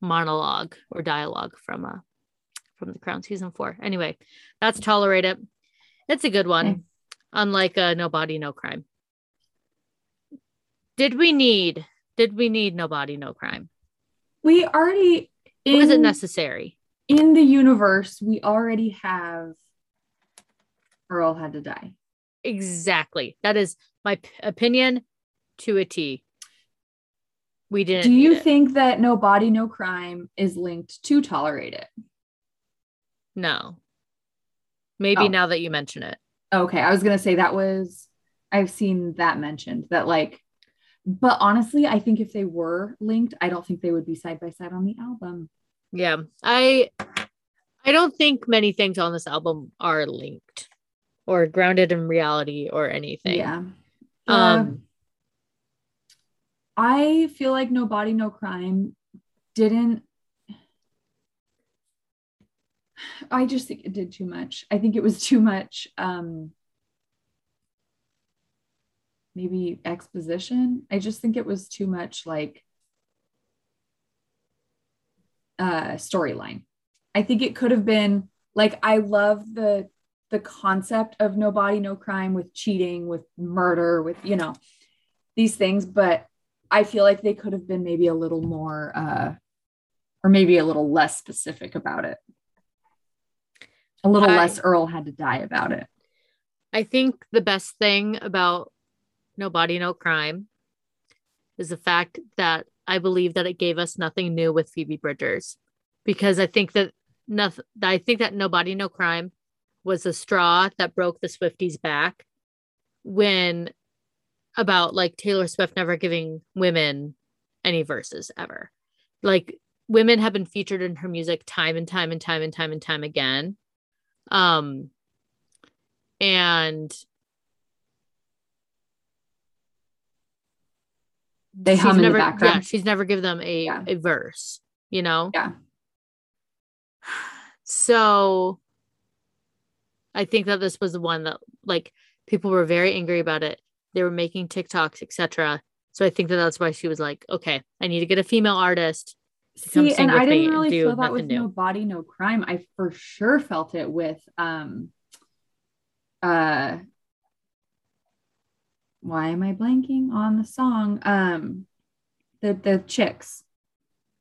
monologue or dialogue from uh, from The Crown season four. Anyway, that's Tolerate It. It's a good one. Unlike a No Body, No Crime. Did we need, did we need No Body, No Crime? We already, in, was it necessary? In the universe, we already have Earl had to die. Exactly. That is my p- opinion to a T. We didn't. Do you think that no body, no crime is linked to tolerate it? No. Maybe oh. now that you mention it. Okay. I was going to say that was, I've seen that mentioned that like, but honestly, I think if they were linked, I don't think they would be side by side on the album. Yeah. I, I don't think many things on this album are linked or grounded in reality or anything. Yeah. Um, I feel like No Body, No Crime didn't. I just think it did too much. I think it was *laughs* too much. Um, maybe exposition. I just think it was too much like uh storyline. I think it could have been like I love the the concept of no body, no crime with cheating, with murder, with, you know, these things. But I feel like they could have been maybe a little more, uh, or maybe a little less specific about it. A little I, less Earl had to die about it. I think the best thing about No Body, No Crime is the fact that I believe that it gave us nothing new with Phoebe Bridgers because I think that nothing, I think that No Body, No Crime was the straw that broke the Swifties back when about like Taylor Swift never giving women any verses ever. Like women have been featured in her music time and time and time and time and time again. Um and they hum never, in the background. Yeah, she's never given them a, yeah. a verse, you know? Yeah. So I think that this was the one that like people were very angry about it. They were making TikToks, etc. So I think that that's why she was like, okay, I need to get a female artist. See, and I didn't really feel that with new. No Body, No Crime. I for sure felt it with um uh why am I blanking on the song? Um the the chicks.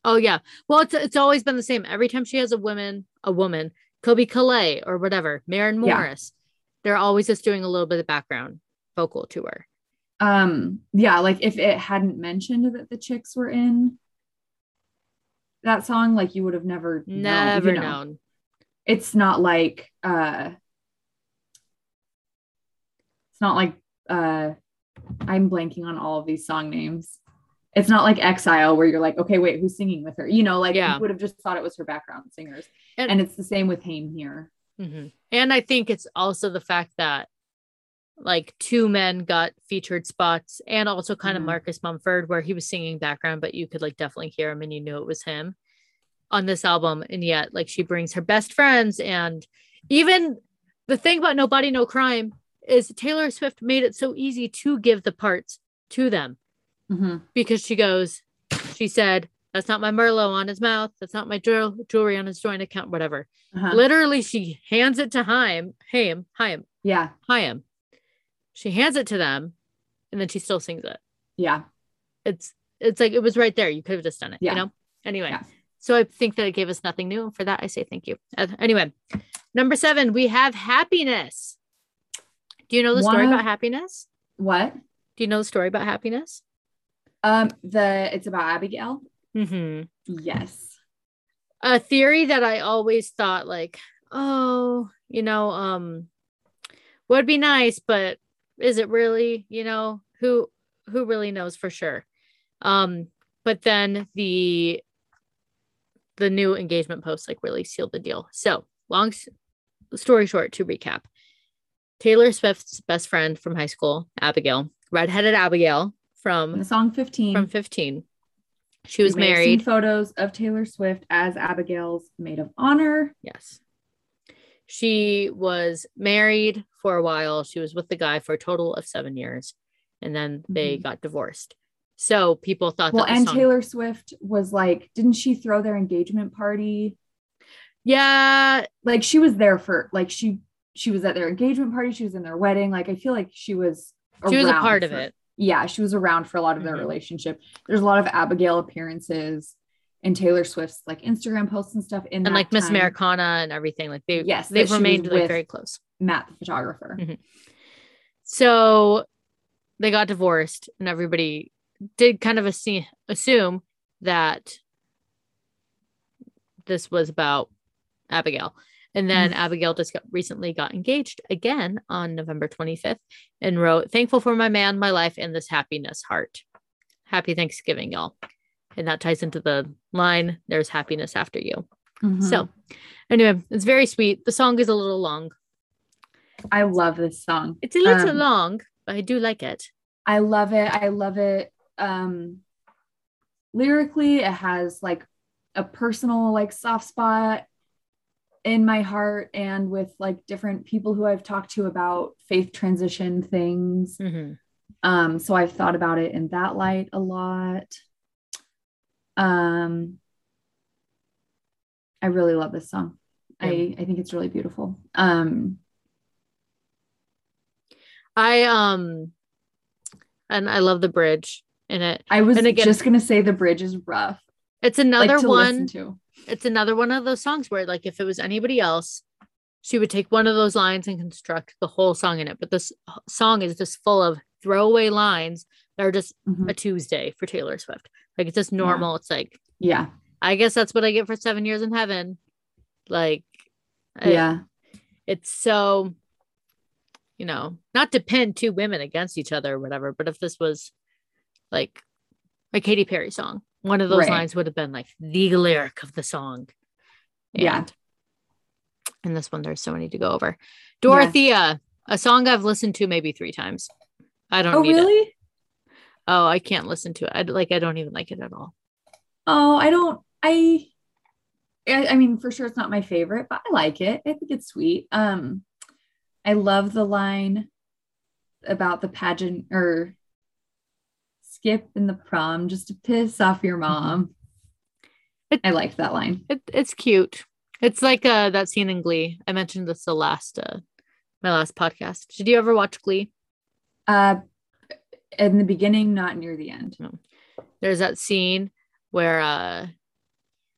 Oh yeah. Well, it's it's always been the same. Every time she has a woman, a woman Colbie Caillat or whatever, Maren Morris. Yeah. They're always just doing a little bit of background vocal to her. Um, yeah, like if it hadn't mentioned that the chicks were in that song, like you would have never never known. You know. known. It's not like uh it's not like uh I'm blanking on all of these song names it's not like exile where you're like okay wait who's singing with her you know like yeah. you would have just thought it was her background singers and, and it's the same with Haim here mm-hmm. and i think it's also the fact that like two men got featured spots and also kind mm-hmm. of marcus mumford where he was singing background but you could like definitely hear him and you knew it was him on this album and yet like she brings her best friends and even the thing about nobody no crime is taylor swift made it so easy to give the parts to them mm-hmm. because she goes, she said, that's not my Merlot on his mouth. That's not my jewelry on his joint account, whatever. Uh-huh. Literally, she hands it to Haim. Haim, Haim. Yeah. Haim. She hands it to them and then she still sings it. Yeah. It's it's like it was right there. You could have just done it, yeah. you know? Anyway. Yeah. So I think that it gave us nothing new. And For that, I say thank you. Uh, anyway, number seven, we have happiness. Do you know the One story about happiness? What? Do you know the story about happiness? Um, the it's about Abigail. Mm-hmm. Yes. A theory that I always thought like, oh, you know, um, would be nice, but is it really? You know, who who really knows for sure? Um, but then the the new engagement post like really sealed the deal. So long story short, to recap, Taylor Swift's best friend from high school, Abigail, redheaded Abigail, from the song 15. From 15. She was married. photos of Taylor Swift as Abigail's maid of honor. Yes. She was married for a while. She was with the guy for a total of seven years. And then they mm-hmm. got divorced. So people thought well, and song- Taylor Swift was like, didn't she throw their engagement party? Yeah, like she was there for like she she was at their engagement party, she was in their wedding. Like I feel like she was she was a part of it. Yeah, she was around for a lot of their Mhm. relationship. There's a lot of Abigail appearances and Taylor Swift's like Instagram posts and stuff in And like Miss. Americana and everything. Like they yes, they've remained like very close. Matt the photographer. Mhm. So they got divorced, and everybody did kind of assume, assume that this was about Abigail. And then Mhm. Abigail just got recently got engaged again on November 25th and wrote, Thankful for my man, my life, and this happiness heart. Happy Thanksgiving, y'all. And that ties into the line, There's happiness after you. Mhm. So, anyway, it's very sweet. The song is a little long. I love this song. It's a little Um, long, but I do like it. I love it. I love it. Um lyrically, it has like a personal like soft spot in my heart and with like different people who I've talked to about faith transition things. Mhm. Um so I've thought about it in that light a lot. Um I really love this song. I I think it's really beautiful. Um I um and I love the bridge in it. I was And again- just going to say the bridge is rough. It's another like to one. It's another one of those songs where like if it was anybody else, she would take one of those lines and construct the whole song in it. But this song is just full of throwaway lines that are just Mhm. a Tuesday for Taylor Swift. Like it's just normal. It's like Yeah. I guess that's what I get for seven years in heaven. Like I- Yeah. it's so you know not to pin two women against each other or whatever but if this was like a Katy Perry song one of those Right. lines would have been like the lyric of the song Yeah. and this one there's so many to go over Dorothea a song I've listened to maybe three times I don't Oh, need it really? Oh I can't listen to it I like I don't even like it at all Oh, I don't. I, I. I mean, for sure, it's not my favorite, but I like it. I think it's sweet. Um, I love the line about the pageant or skip in the prom just to piss off your mom. It- I like that line. it, it's cute it's like uh that scene in Glee I mentioned this the last uh my last podcast did you ever watch Glee Uh, in the beginning, not near the end. there's that scene where uh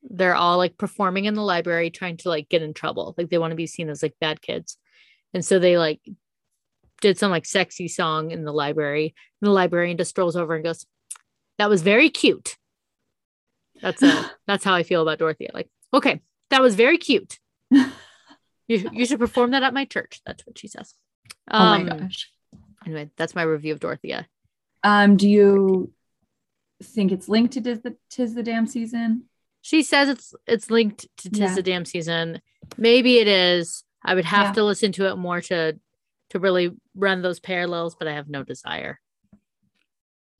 they're all like performing in the library trying to like get in trouble. Like they want to be seen as like bad kids. And so they like did some like sexy song in the library. And the librarian just strolls over and goes that was very cute. That's uh *laughs* that's how i feel about dorothea. Like okay that was very cute. *laughs* You, you should perform that at my church. That's what she says. Oh my Um, gosh. anyway that's my review of dorothea Um, do you think it's linked to Tis the, Tis the Damn Season? She says it's it's linked to Tis Yeah. the Damn Season. Maybe it is. I would have Yeah. to listen to it more to to really run those parallels, but I have no desire.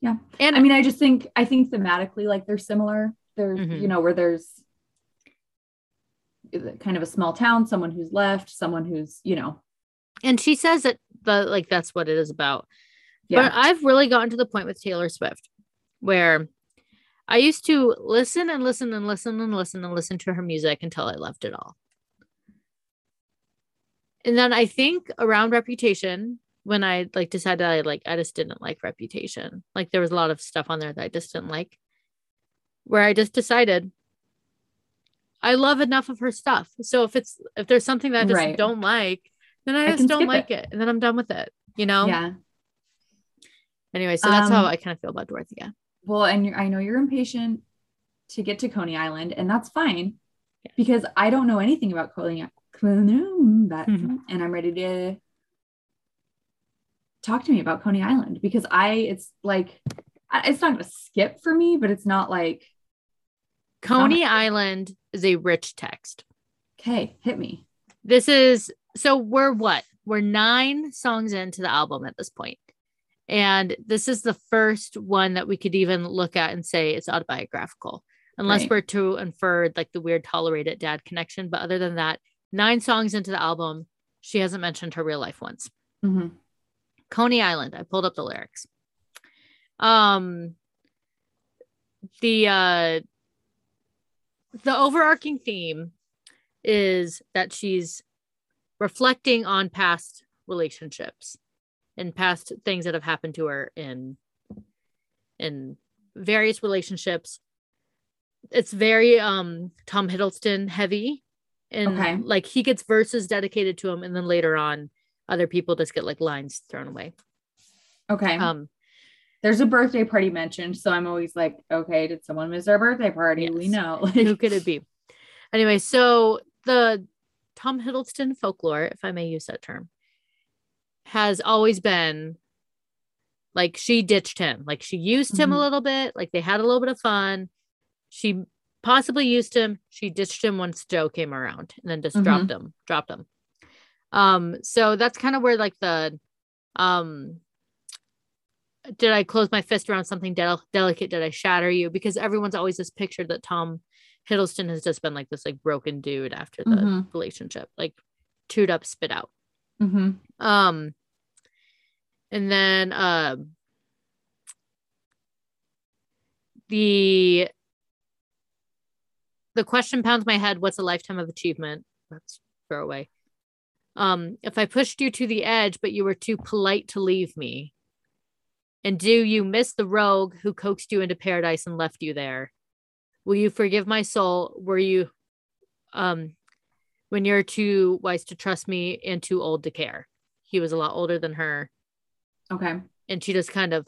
Yeah. And I mean, I just think I think thematically, like they're similar. There's Mhm. you know where there's kind of a small town, someone who's left, someone who's you know and she says that the like that's what it is about. Yeah But I've really gotten to the point with Taylor Swift where I used to listen and listen and listen and listen and listen to her music until I loved it all. And then I think around Reputation, when I like decided I like I just didn't like Reputation. Like there was a lot of stuff on there that I just didn't like. Where I just decided I love enough of her stuff. So if it's if there's something that I just Right. don't like, then I, I just don't like it. and then I'm done with it. You know? yeah. Anyway, so that's how Um, I kind of feel about Dorothea. Well, and you're, I know you're impatient to get to Coney Island, and that's fine because I don't know anything about Coney Island, Mhm. and I'm ready to talk to me about Coney Island because I it's like it's not going to skip for me, but it's not like Coney Island is a rich text. okay, hit me. This is so we're what? We're nine songs into the album at this point. And this is the first one that we could even look at and say it's autobiographical, unless Right. we're to infer like the weird tolerated dad connection. But other than that, nine songs into the album, she hasn't mentioned her real life once. Mhm. Coney Island. I pulled up the lyrics. Um the uh the overarching theme is that she's reflecting on past relationships and past things that have happened to her in in various relationships. It's very um Tom Hiddleston heavy. And Okay. like he gets verses dedicated to him, and then later on, other people just get like lines thrown away. Okay. Um, There's a birthday party mentioned, so I'm always like, okay, did someone miss our birthday party? We Yes. know. *laughs* who could it be? Anyway, so the Tom Hiddleston folklore, if I may use that term, has always been like she ditched him. Like she used him a Mhm. little bit, like they had a little bit of fun. She possibly used him. She ditched him once Joe came around and then just Mhm. dropped him, dropped him. Um, so that's kind of where like the um did I close my fist around something del- delicate? Did I shatter you? Because everyone's always this picture that Tom Hiddleston has just been like this like broken dude after the Mhm. relationship, like chewed up, spit out. Mhm. Um, and then um, the the question pounds my head. What's a lifetime of achievement? That's throwaway. Um, if I pushed you to the edge, but you were too polite to leave me, and do you miss the rogue who coaxed you into paradise and left you there? Will you forgive my soul? Were you, um, when you're too wise to trust me and too old to care? He was a lot older than her, Okay. and she just kind of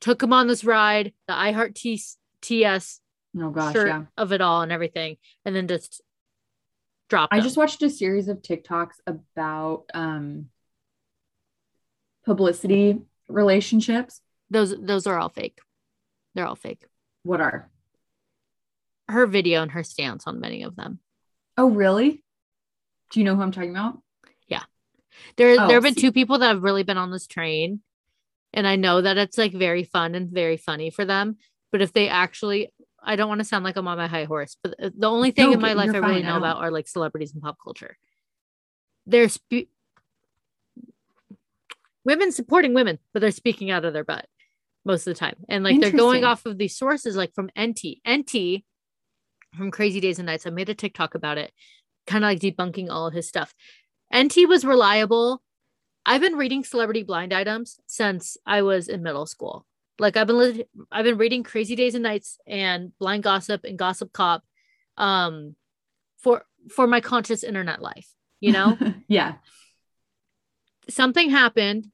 took him on this ride, the I Heart T- TS Oh gosh, yeah. of it all and everything, and then just dropped. I him. just watched a series of TikToks about um publicity relationships. those those are all fake. They're all fake. What are? Her video and her stance on many of them. Oh, really? Do you know who I'm talking about? Yeah. There, Oh, there have been see- two people that have really been on this train, and I know that it's like very fun and very funny for them. But if they actually, I don't want to sound like I'm on my high horse, but the- the only thing No, in my life I really know about are like celebrities and pop culture. They're spe- women supporting women, but they're speaking out of their butt most of the time, and like they're going off of these sources, like from Enty, Enty from Crazy Days and Nights. I made a TikTok about it, kind of like debunking all of his stuff. Enty was reliable. I've been reading celebrity blind items since I was in middle school. Like I've been li- I've been reading Crazy Days and Nights and Blind Gossip and Gossip Cop um for for my conscious internet life, you know? *laughs* yeah. Something happened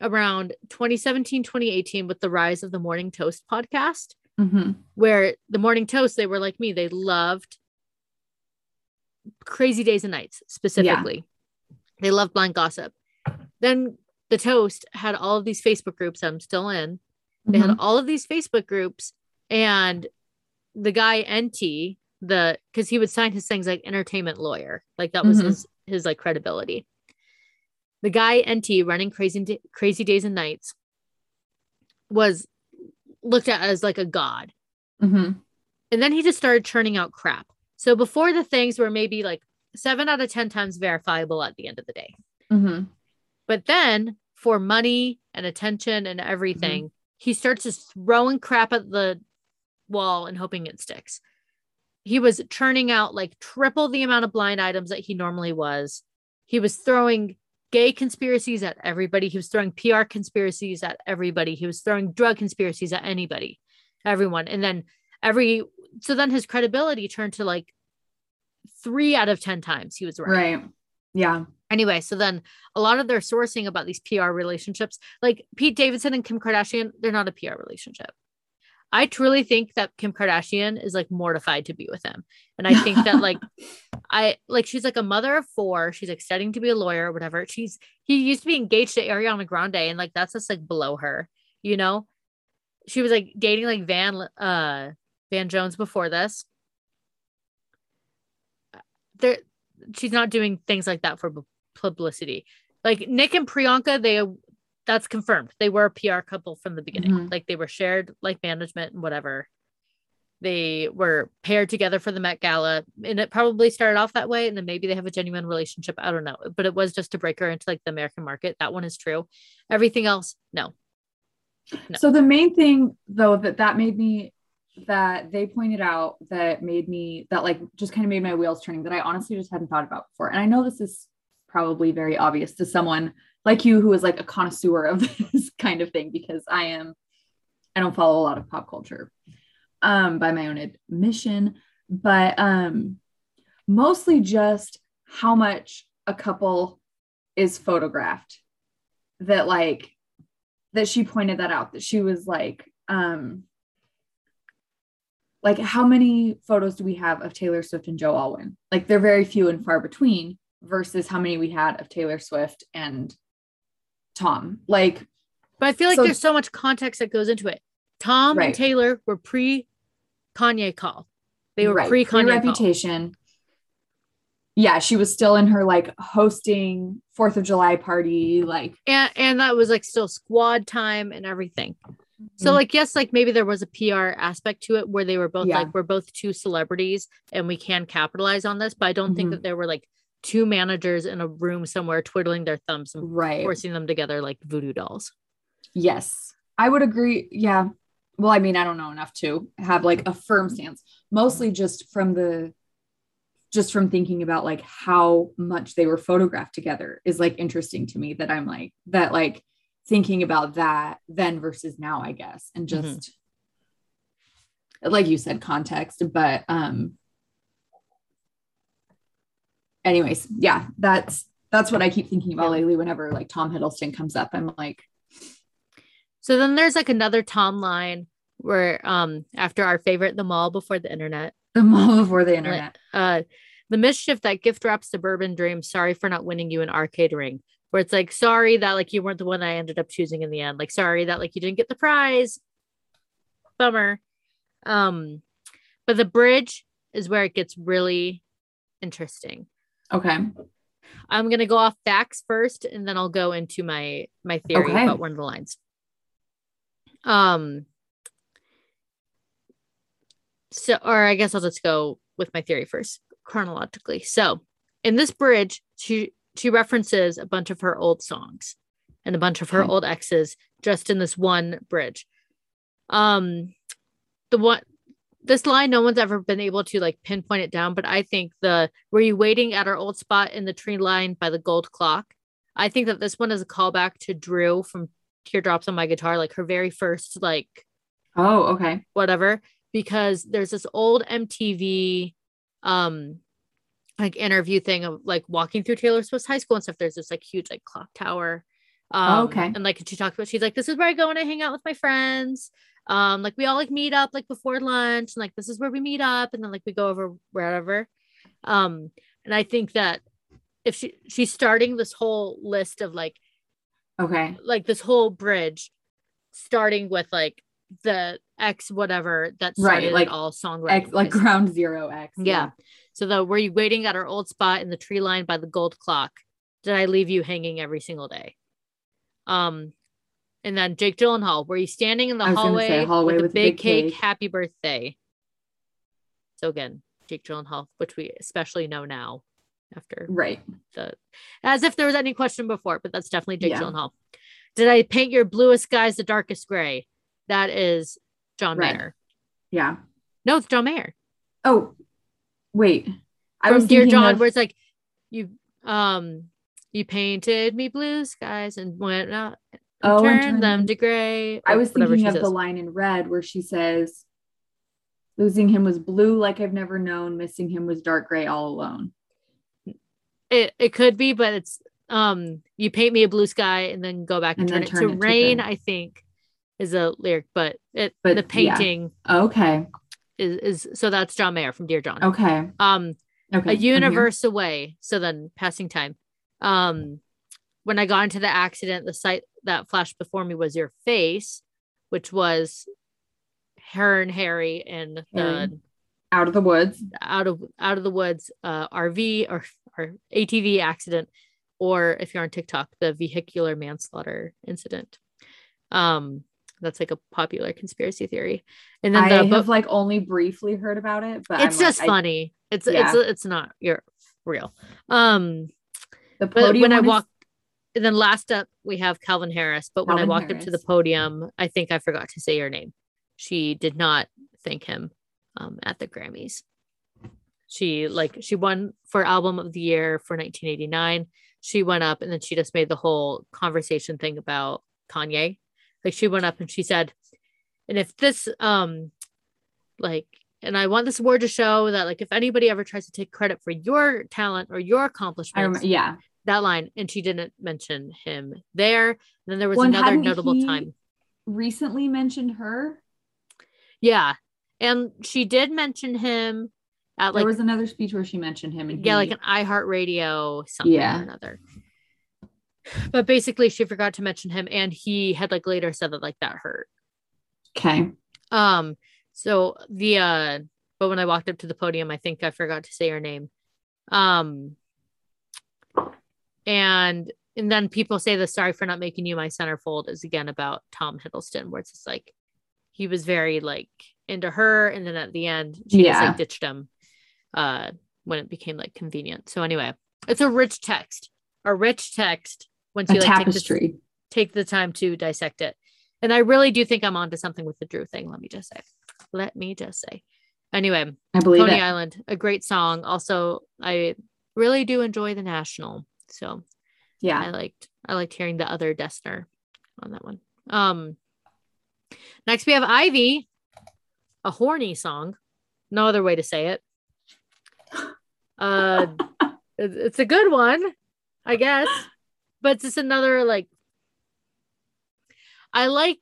around 2017 2018 with the rise of the Morning Toast podcast hmm where the Morning Toast they were like me, they loved Crazy Days and Nights specifically. They love blind gossip. Then the Toast had all of these Facebook groups I'm still in. They Mm-hmm. had all of these Facebook groups, and the guy Enty, the because he would sign his things like entertainment lawyer, like that was Mhm. his his like credibility. The guy Enty running crazy crazy days and nights was looked at as like a god hmm and then he just started churning out crap. So before the things were maybe like seven out of 10 times verifiable at the end of the day. hmm But then for money and attention and everything, he starts just throwing crap at the wall and hoping it sticks. He was churning out like triple the amount of blind items that he normally was. He was throwing gay conspiracies at everybody. He was throwing PR conspiracies at everybody. He was throwing drug conspiracies at anybody, everyone. And then every, so then his credibility turned to like three out of 10 times he was right. Right. Yeah. anyway so then a lot of their sourcing about these pr relationships like pete davidson and kim kardashian they're not a pr relationship. I truly think that kim kardashian is like mortified to be with him. And i think that like *laughs* i like she's like a mother of four. She's like studying to be a lawyer or whatever. She's he used to be engaged to ariana grande and like that's just like below her you know? She was like dating like van uh van jones before this there she's not doing things like that for publicity. Like Nick and Priyanka, they that's confirmed. They were a PR couple from the beginning. Mhm. Like they were shared like management and whatever. They were paired together for the Met Gala, and it probably started off that way. And then maybe they have a genuine relationship. I don't know, but it was just to break her into like the American market. That one is true. Everything else, no. No. So the main thing though that that made me that they pointed out that made me that like just kind of made my wheels turning that I honestly just hadn't thought about before. And I know this is probably very obvious to someone like you who is like a connoisseur of *laughs* this kind of thing because I am I don't follow a lot of pop culture um by my own admission, but um mostly just how much a couple is photographed that like that she pointed that out that she was like um like how many photos do we have of Taylor Swift and Joe Alwyn? Like they're very few and far between versus how many we had of Taylor Swift and Tom. Like but I feel like so, there's so much context that goes into it. Tom right. and Taylor were pre Kanye call. They were right. pre Kanye reputation. Yeah, she was still in her like hosting Fourth of July party, like and and that was like still squad time and everything. So mm-hmm. like yes, like maybe there was a PR aspect to it where they were both yeah. like we're both two celebrities and we can capitalize on this, but I don't mm-hmm. think that there were like two managers in a room somewhere twiddling their thumbs and right. forcing them together like voodoo dolls. Yes. I would agree. Yeah. Well, I mean, I don't know enough to have like a firm stance. Mostly just from the just from thinking about like how much they were photographed together is like interesting to me that I'm like that like thinking about that then versus now, I guess, and mm-hmm. just mm-hmm. like you said, context. But um anyways, yeah, that's that's what I keep thinking about lately whenever like Tom Hiddleston comes up. I'm like So then there's like another Tom line where um after our favorite the mall before the internet. The mall before the internet. Uh the mischief that gift wraps suburban dream. Sorry for not winning you an arcade ring where it's like sorry that like you weren't the one I ended up choosing in the end. Like sorry that like you didn't get the prize. Bummer. Um but the bridge is where it gets really interesting. Okay. I'm going to go off facts first and then I'll go into my my theory okay. about one of the lines. Um so or I guess I'll just go with my theory first chronologically. So, in this bridge, she she references a bunch of her old songs and a bunch of her okay. old exes just in this one bridge. Um, the one this line no one's ever been able to like pinpoint it down, but I think the were you waiting at our old spot in the tree line by the gold clock? I think that this one is a callback to Drew from Teardrops on My Guitar, like her very first like oh okay whatever because there's this old MTV um like interview thing of like walking through Taylor Swift's high school and stuff. There's this like huge like clock tower. Um, oh, okay. And like she talked about, she's like, this is where I go when I hang out with my friends. Um, like we all like meet up like before lunch, and like this is where we meet up, and then like we go over wherever. Um, and I think that if she she's starting this whole list of like, okay, like this whole bridge, starting with like the X whatever that started right, like all songwriting, X, like ground zero X. yeah. yeah so the were you waiting at our old spot in the tree line by the gold clock? Did I leave you hanging every single day? Um, and then Jake Gyllenhaal, were you standing in the hallway, say, hallway, with, with a big, big cake, cake, happy birthday? So again, Jake Gyllenhaal, which we especially know now after right the as if there was any question before, but that's definitely Jake yeah. Gyllenhaal. Did I paint your bluest skies the darkest gray? That is John right. Mayer. Yeah. No, it's John Mayer. Oh, wait. I From was Dear John, of... where it's like you um you painted me blue skies and went out oh, turned, them to gray. I was thinking of says. the line in red where she says, "Losing him was blue like I've never known. Missing him was dark gray all alone." It it could be, but it's um you paint me a blue sky and then go back and, and turn it to it rain. To I think is a lyric, but it but the painting. Yeah. Okay is, is so that's John Mayer from Dear John. Okay. Um okay. a universe away. So then passing time. Um when I got into the accident, the sight that flashed before me was your face, which was her and Harry in the out of the woods. Out of out of the woods uh RV or or ATV accident or if you're on TikTok, the vehicular manslaughter incident. Um that's like a popular conspiracy theory. And then I the, have like only briefly heard about it, but it's I'm just like, funny. I, it's yeah. it's it's not you're real. Um, the podium when I walked, is... then last up we have Calvin Harris. But Calvin when I walked Harris. up to the podium, I think I forgot to say your name. She did not thank him um, at the Grammys. She like she won for album of the year for 1989. She went up and then she just made the whole conversation thing about Kanye. Like she went up and she said, and if this um like and I want this award to show that like if anybody ever tries to take credit for your talent or your accomplishments, remember, yeah, that line, and she didn't mention him there. And then there was well, another notable time. Recently mentioned her. Yeah, and she did mention him at like there was another speech where she mentioned him and yeah, he, like an iHeartRadio something yeah. or another. But basically, she forgot to mention him, and he had like later said that like that hurt. Okay. Um. So the uh, but when I walked up to the podium, I think I forgot to say her name. Um. And and then people say the sorry for not making you my centerfold is again about Tom Hiddleston, where it's just like he was very like into her, and then at the end she yeah. just like ditched him uh, when it became like convenient. So anyway, it's a rich text, a rich text. Once you like tapestry. Take, the, take the time to dissect it, and I really do think I'm onto something with the Drew thing. Let me just say. Let me just say. Anyway, I believe Coney it. Island, a great song. Also, I really do enjoy the National. So yeah, I liked I liked hearing the other Dessner on that one. Um, next we have Ivy, a horny song. No other way to say it. Uh, *laughs* it's a good one, I guess, but it's just another like. I like.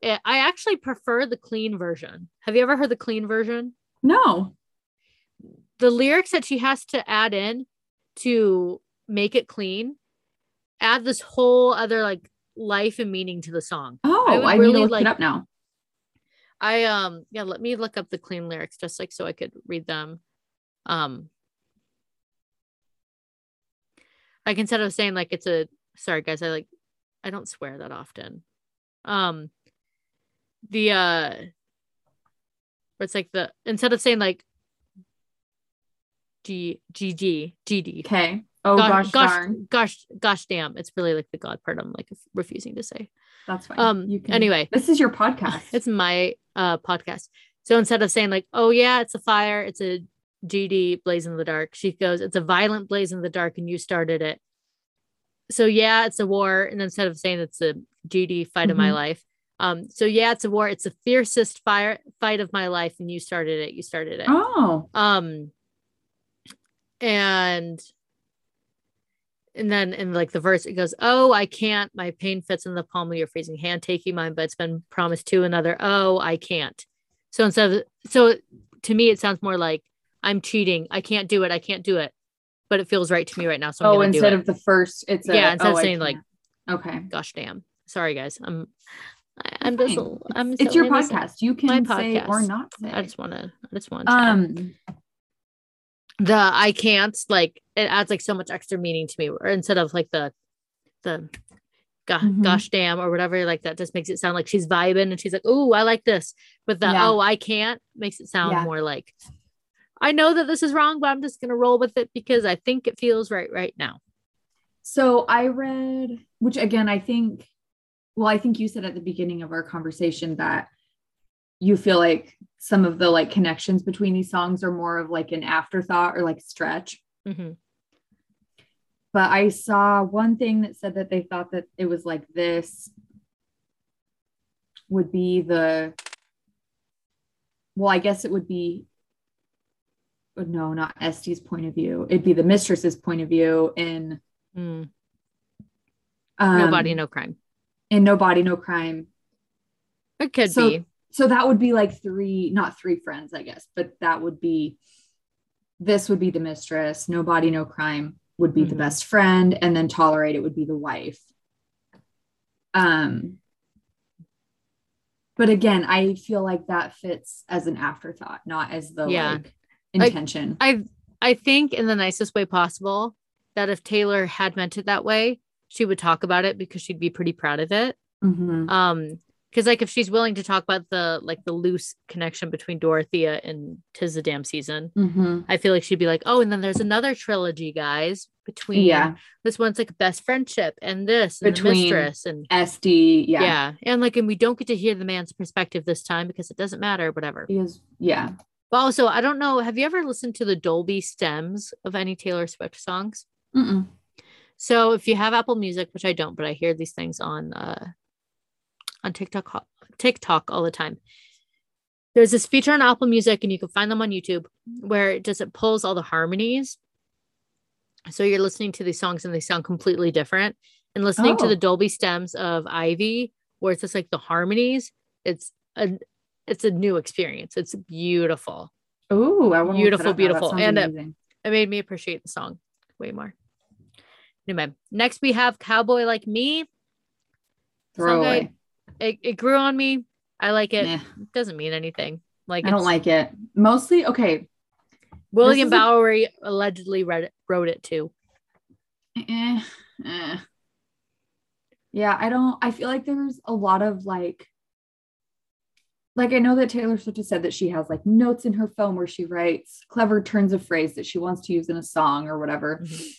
It. I actually prefer the clean version. Have you ever heard the clean version? No. The lyrics that she has to add in to make it clean add this whole other like life and meaning to the song. Oh, I, I really need to look like, it up now. I um yeah, let me look up the clean lyrics just like so I could read them. Um like instead of saying like it's a sorry guys, I like I don't swear that often. Um the uh where it's like the instead of saying like G G G G D. Okay. Oh gosh, gosh, darn. gosh, gosh, damn! It's really like the God part. I'm like refusing to say. That's fine. Um. You can, anyway, this is your podcast. *laughs* It's my uh podcast. So instead of saying like, "Oh yeah, it's a fire," it's a GD blaze in the dark. She goes, "It's a violent blaze in the dark, and you started it." So yeah, it's a war, and instead of saying it's a GD fight mm-hmm. of my mm-hmm. life, um. So yeah, it's a war. It's the fiercest fire fight of my life, and you started it. You started it. Oh. Um. And and then in like the verse it goes oh i can't my pain fits in the palm of your freezing hand taking mine but it's been promised to another oh i can't so instead of so to me it sounds more like i'm cheating i can't do it i can't do it but it feels right to me right now so I'm oh instead of the first it's a, yeah instead oh, of saying like okay gosh damn sorry guys i'm i'm just i'm it's your podcast you can say podcast. or not say. i just want to i just want to um the I can't like it adds like so much extra meaning to me or instead of like the the gosh, mm-hmm. gosh damn or whatever like that just makes it sound like she's vibing and she's like oh I like this but the yeah. oh I can't makes it sound yeah. more like I know that this is wrong but I'm just gonna roll with it because I think it feels right right now so I read which again I think well I think you said at the beginning of our conversation that you feel like some of the like connections between these songs are more of like an afterthought or like stretch. Mm-hmm. But I saw one thing that said that they thought that it was like this would be the well, I guess it would be no, not Este's point of view. It'd be the mistress's point of view in mm. um, No Body, No Crime. In No Body, No Crime. It could so, be so that would be like three not three friends i guess but that would be this would be the mistress no body no crime would be mm-hmm. the best friend and then tolerate it would be the wife um but again i feel like that fits as an afterthought not as the yeah. like intention like, i i think in the nicest way possible that if taylor had meant it that way she would talk about it because she'd be pretty proud of it mm-hmm. um because like if she's willing to talk about the like the loose connection between Dorothea and Tis the Damn Season, Mm-hmm. I feel like she'd be like, oh, and then there's another trilogy, guys, between Yeah. this one's like best friendship and this and Between- the mistress and Este. Yeah. yeah. and like and we don't get to hear the man's perspective this time because it doesn't matter, whatever. He is. Yeah. But also, I don't know. Have you ever listened to the Dolby stems of any Taylor Swift songs? Mm-mm. So if you have Apple Music, which I don't, but I hear these things on uh on TikTok TikTok all the time. There's this feature on Apple Music, and you can find them on YouTube, where it just it pulls all the harmonies. So you're listening to these songs and they sound completely different. And listening to Oh. the Dolby stems of Ivy, where it's just like the harmonies, it's a it's a new experience. It's beautiful. Oh, I want Beautiful, beautiful. And, amazing. It made me appreciate the song way more. Anyway, next we have Cowboy Like Me. throw away. It, it grew on me. I like it. Nah, It doesn't mean anything. Like I don't like it. Mostly, okay. William is a- Bowery allegedly read it, wrote it too. Eh, eh. Yeah, I don't. I feel like there's a lot of like, like I know that Taylor Swift has said that she has like notes in her phone where she writes clever turns of phrase that she wants to use in a song or whatever. Mhm.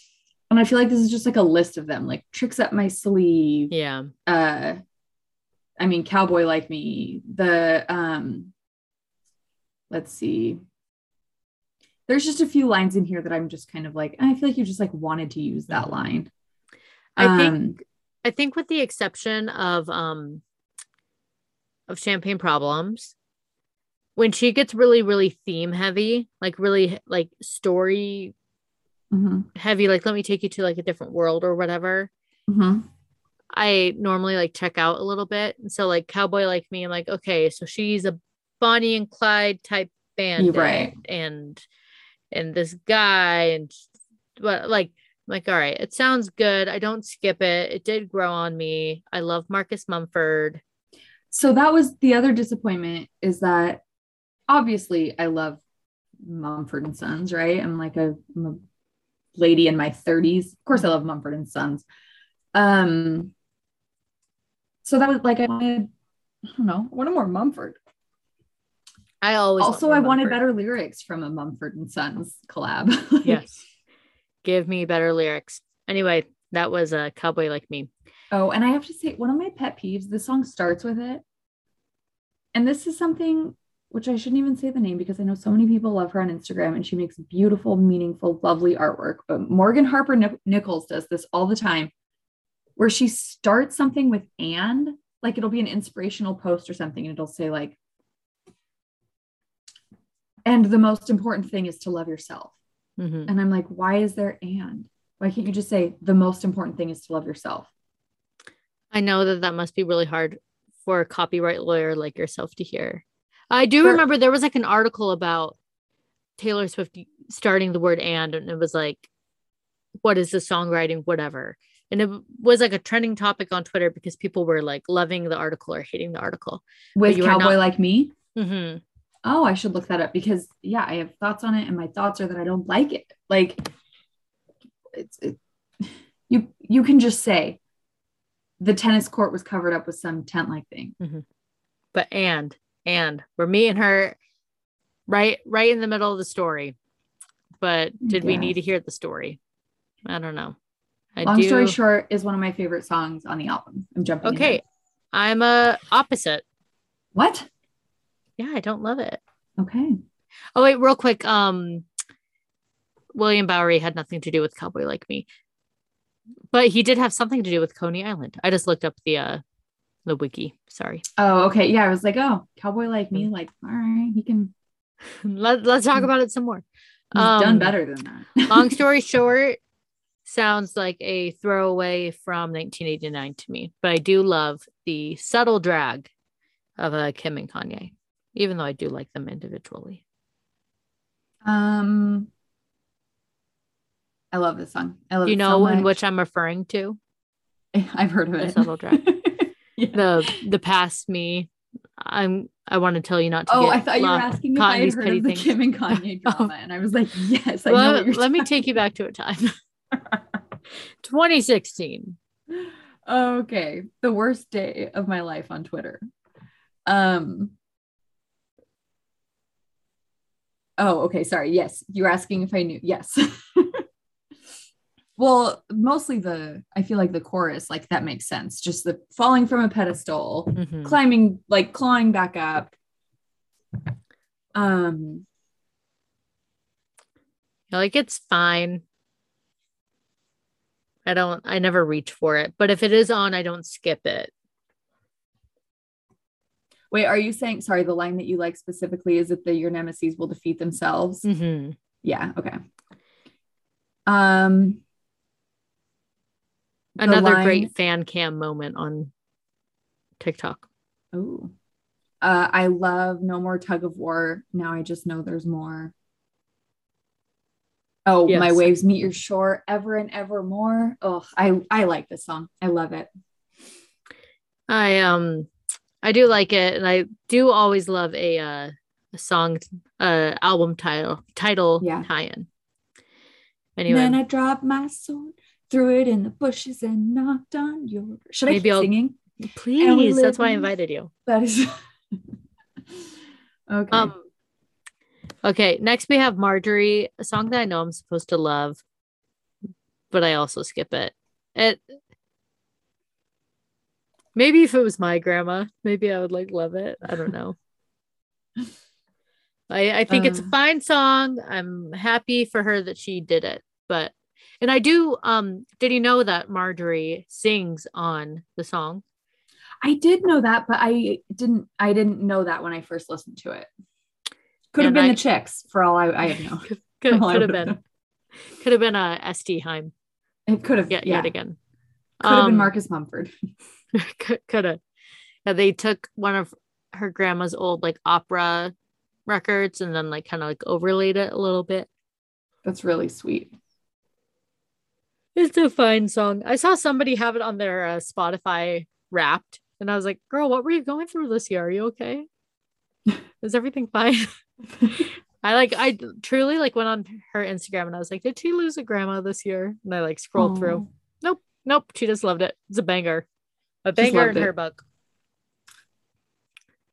And I feel like this is just like a list of them, like tricks up my sleeve. Yeah. Uh, I mean, cowboy like me. The um, let's see. There's just a few lines in here that I'm just kind of like, I feel like you just like wanted to use that Mhm. line. I think Um, I think with the exception of um of champagne problems, when she gets really, really theme heavy, like really like story mhm, heavy, like let me take you to like a different world or whatever. mhm. I normally like check out a little bit. And so like cowboy like me, I'm like, okay, so she's a Bonnie and Clyde type band. right. And and this guy and but like I'm like, all right, it sounds good. I don't skip it. It did grow on me. I love Marcus Mumford. So that was the other disappointment is that obviously I love Mumford and Sons, right? I'm like a, I'm a lady in my 30s. Of course, I love Mumford and Sons. Um, so that was like I wanted, I don't know, I wanted more Mumford. I always also, I wanted better lyrics from a Mumford and Sons collab. *laughs* Yes. Give me better lyrics. Anyway, that was a cowboy like me. Oh, and I have to say, one of my pet peeves, the song starts with it. And this is something which I shouldn't even say the name because I know so many people love her on Instagram and she makes beautiful, meaningful, lovely artwork. But Morgan Harper Nic- Nichols does this all the time where she starts something with and, like it'll be an inspirational post or something, and it'll say, like, and the most important thing is to love yourself. Mhm. And I'm like, why is there and? Why can't you just say the most important thing is to love yourself? I know that that must be really hard for a copyright lawyer like yourself to hear. I do For- remember there was like an article about Taylor Swift starting the word and, and it was like, what is the songwriting, whatever. And it was like a trending topic on Twitter because people were like loving the article or hating the article. with cowboy not- like me hmm oh i should look that up because yeah i have thoughts on it and my thoughts are that i don't like it like it's it, you you can just say the tennis court was covered up with some tent like thing But and, and we're me and her right, right in the middle of the story. But did we need to hear the story? I don't know. I long do. story short is one of my favorite songs on the album i'm jumping Okay. I'm a opposite. what Yeah, I don't love it. okay Oh wait, real quick. Um, William Bowery had nothing to do with Cowboy Like Me, but he did have something to do with Coney Island. I just looked up the uh the wiki. Sorry. oh okay yeah i was like oh cowboy like me like all right he can *laughs* Let Let's talk about it some more. he's Um, done better than that Long story *laughs* short, sounds like a throwaway from 1989 to me, but I do love the subtle drag of uh, Kim and Kanye, even though I do like them individually. um i love this song i love you know so in which I'm referring to? *laughs* i've heard of it subtle drag. *laughs* Yeah. the the past me. I'm I want to tell you not to. Oh, I thought you were asking if I had heard of the things. Kim and *laughs* Kanye Oh. drama, and I was like, yes, I Well, let me take you back to a time. 2016. Okay, the worst day of my life on Twitter. Um Oh, okay. Sorry. Yes. You're asking if I knew. Yes. Well, mostly the, I feel like the chorus, like that makes sense. Just the falling from a pedestal, Mhm. climbing, like clawing back up. Um, Like it's fine. I don't I never reach for it, but if it is on, I don't skip it. wait, are you saying, sorry, the line that you like specifically is that the your nemesis will defeat themselves? hmm Yeah. Okay. Um, Another line- great fan cam moment on TikTok. Oh, uh, I love No More Tug of War. Now I just know there's more. Oh, my waves meet your shore ever and ever more. Oh, I I like this song. I love it. I um I do like it and I do always love a uh a song uh album title title Yeah. tie-in. Anyway, Then I drop my sword, threw it in the bushes, and knocked on your. Should I Maybe keep I'll- singing? please, that's why I invited you. That is. *laughs* okay. Um okay, next we have Marjorie, a song that I know I'm supposed to love, but I also skip it. It maybe if it was my grandma, maybe I would like love it. I don't know. *laughs* I I think it's a Uh. fine song. I'm happy for her that she did it, but and I do um did you know that Marjorie sings on the song? I did know that, but I didn't. I didn't know that when I first listened to it. Could have been I- the chicks, for all I, I have known. *laughs* Could, could have been known. could have been a Este Haim It could have. yet, yeah, yet again. could have been Um, Marcus Mumford. *laughs* *laughs* could have. Yeah, they took one of her grandma's old like opera records and then like kind of like overlaid it a little bit. That's really sweet. It's a fine song. I saw somebody have it on their uh, Spotify Wrapped, and I was like, "Girl, what were you going through this year? Are you okay? *laughs* Is everything fine?" *laughs* I like I truly like went on her Instagram and I was like, "Did she lose a grandma this year?" And I like scrolled through. Nope, Nope, she just loved it. It's a banger, a banger in loved her book.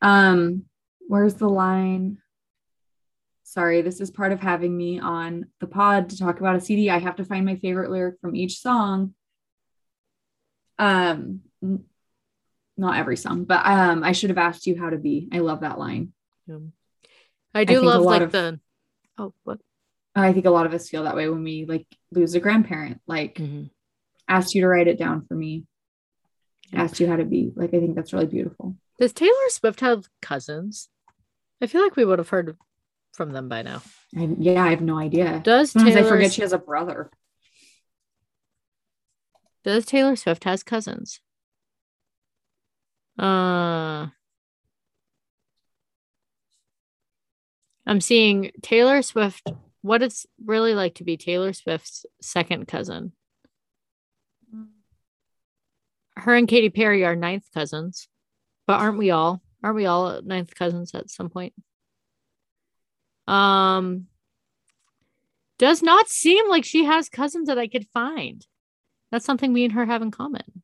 Um, where's the line? Sorry, this is part of having me on the pod to talk about a CD. I have to find my favorite lyric from each song. Um, not every song, but um, I should have asked you how to be. I love that line. Um, I do a love like of- the oh what I think a lot of us feel that way when we like lose a grandparent. Like Mhm. asked you to write it down for me. Yeah. Asked you how to be. Like I think that's really beautiful. Does Taylor Swift have cousins? I feel like we would have heard from them by now. I, yeah, I have no idea. Does Sometimes Taylor I forget she has a brother. Does Taylor Swift has cousins? Uh I'm seeing Taylor Swift. What it's really like to be Taylor Swift's second cousin. Her and Katy Perry are ninth cousins, but aren't we all? Aren't we all ninth cousins at some point? Um, does not seem like she has cousins that I could find. That's something me and her have in common.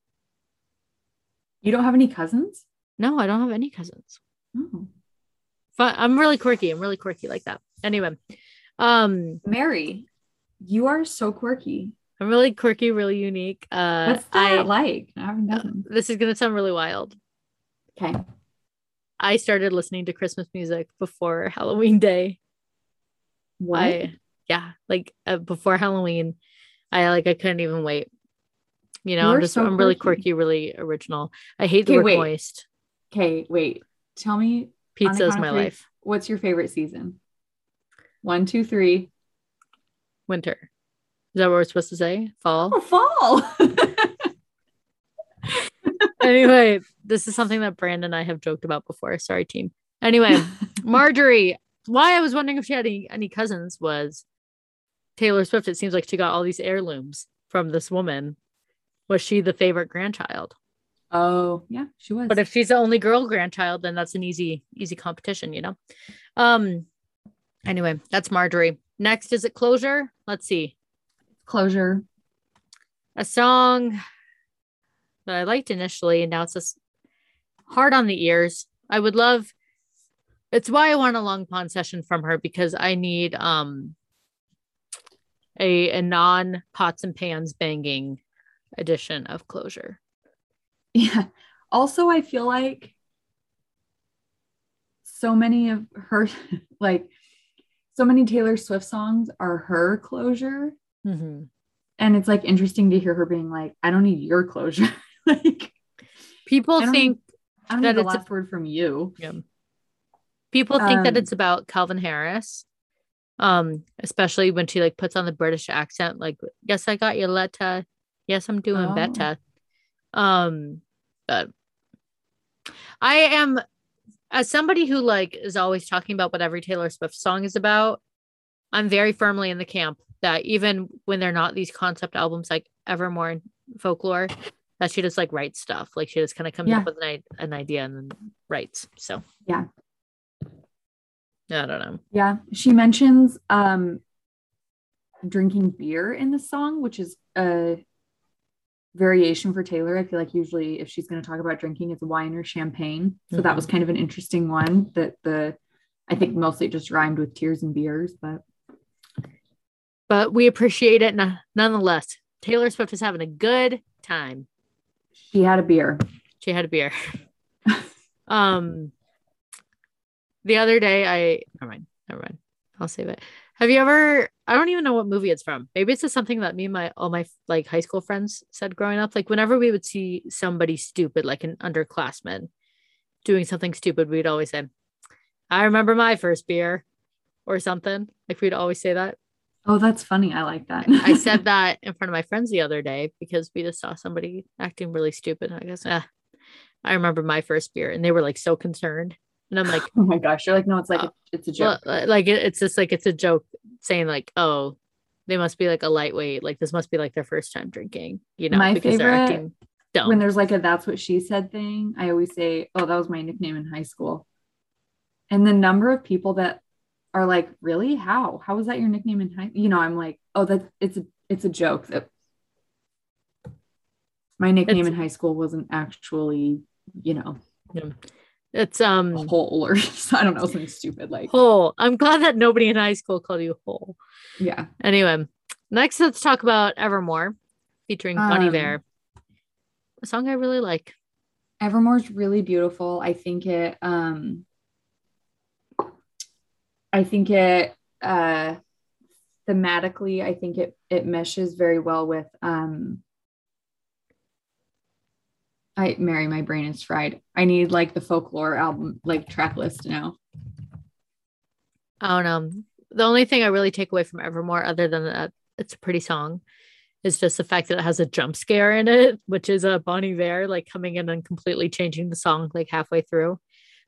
You don't have any cousins? No, I don't have any cousins. Oh. But I'm really quirky. I'm really quirky like that. Anyway, um, Mary, you are so quirky. I'm really quirky, really unique. Uh, What's that I like? I haven't done. this is gonna sound really wild. Okay. I started listening to Christmas music before Halloween Day. What? I yeah, like uh, before Halloween, I like I couldn't even wait. You know, You're I'm just so I'm really quirky. quirky, really original. I hate the word moist. okay, wait. Tell me. Pizza is my three, life. What's your favorite season? One, two, three. Winter. Is that what we're supposed to say? Fall. Oh, fall. *laughs* anyway, this is something that Brandon and I have joked about before. Sorry, team. Anyway, *laughs* Marjorie, why I was wondering if she had any, any cousins was Taylor Swift. It seems like she got all these heirlooms from this woman. Was she the favorite grandchild? oh, yeah, she was. But if she's the only girl grandchild, then that's an easy, easy competition, you know? Um, anyway, that's Marjorie. Next, is it closure? Let's see. closure. A song that I liked initially, and now it's just hard on the ears. I would love it's why I want a long pond session from her because I need um a a non pots and pans banging edition of closure. Yeah. Also, I feel like so many of her *laughs* like so many Taylor Swift songs are her closure. Mm-hmm. And it's like interesting to hear her being like, I don't need your closure. *laughs* like people think need, I don't that need the it's last a, word from you. Yeah. People think um, that it's about Calvin Harris. Um, especially when she like puts on the British accent, like, yes, I got your letter. Yes, I'm doing Oh. better. Um, but I am as somebody who like is always talking about what every Taylor Swift song is about, I'm very firmly in the camp that even when they're not these concept albums like Evermore and Folklore, that she just like writes stuff. Like she just kind of comes Yeah. up with an, an idea and then writes. So Yeah. I don't know. Yeah. She mentions um drinking beer in the song, which is a variation for Taylor. I feel like usually if she's going to talk about drinking, it's wine or champagne. So that was kind of an interesting one that the I think mostly just rhymed with tears and beers, but But we appreciate it no- nonetheless. Taylor Swift is having a good time. she had a beer. She had a beer. *laughs* um the other day I never mind, never mind. I'll save it. Have you ever I don't even know what movie it's from. Maybe it's just something that me and my all my like high school friends said growing up. Like whenever we would see somebody stupid, like an underclassman doing something stupid, we'd always say, I remember my first beer or something. Like we'd always say that. Oh, that's funny. I like that. I *laughs* said that in front of my friends the other day because we just saw somebody acting really stupid. I guess, ah, I remember my first beer, and they were like so concerned. And I'm like, *laughs* oh my gosh. You're like, no, it's like Uh, it's a joke. well, uh, like it's just like it's a joke saying like, oh, they must be like a lightweight. Like this must be like their first time drinking, you know, My because they're favorite- acting dumb. when there's like a that's what she said thing, I always say, Oh, that was my nickname in high school. And the number of people that are like, Really? How? How was that your nickname in high? You know, I'm like, Oh, that it's a it's a joke that my nickname It's- in high school wasn't actually, you know, it's um whole or *laughs* I don't know, something stupid like whole. I'm glad that nobody in high school called you whole. yeah. Anyway, next let's talk about Evermore featuring Bonnie Um, Bear. A song I really like. Evermore's really beautiful. I think it um I think it uh thematically I think it it meshes very well with um I Mary, my brain is fried. I need like the folklore album like track list now. I don't know. The only thing I really take away from Evermore, other than that it's a pretty song, is just the fact that it has a jump scare in it, which is a Bon Iver like coming in and completely changing the song like halfway through.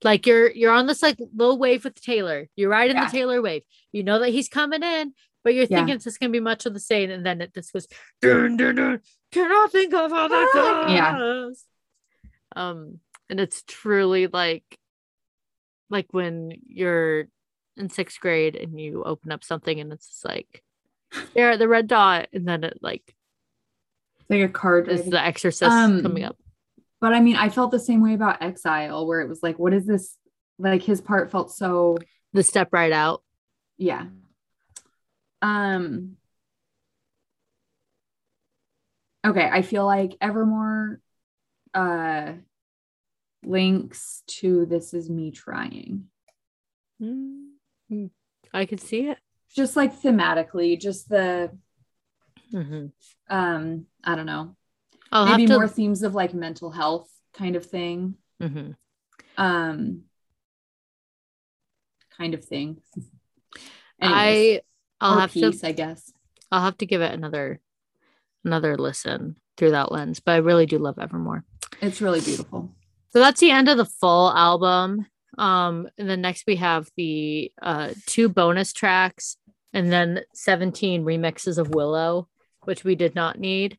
Like you're you're on this like low wave with Taylor. You're riding Yeah. the Taylor wave. You know that he's coming in, but you're Yeah. thinking it's just gonna be much of the same, and then it just goes dun, dun, dun, cannot think of other ah, Yeah. Um, and it's truly like like when you're in sixth grade and you open up something and it's just like there the red dot and then it like It's like a card. is the exorcist Um, coming up But I mean, I felt the same way about Exile, where it was like, what is this? Like his part felt so the step right out yeah um okay i feel like evermore uh links to this is me trying. Mm, i could see it. Just like thematically just the Mhm. um i don't know. I'll maybe to more themes of like mental health kind of thing. Mhm. um kind of thing. Anyways, i i'll have piece, to i guess. I'll have to give it another another listen through that lens but i really do love evermore it's really beautiful So that's the end of the full album. Um, and then next we have the uh two bonus tracks and then 17 remixes of Willow, which we did not need.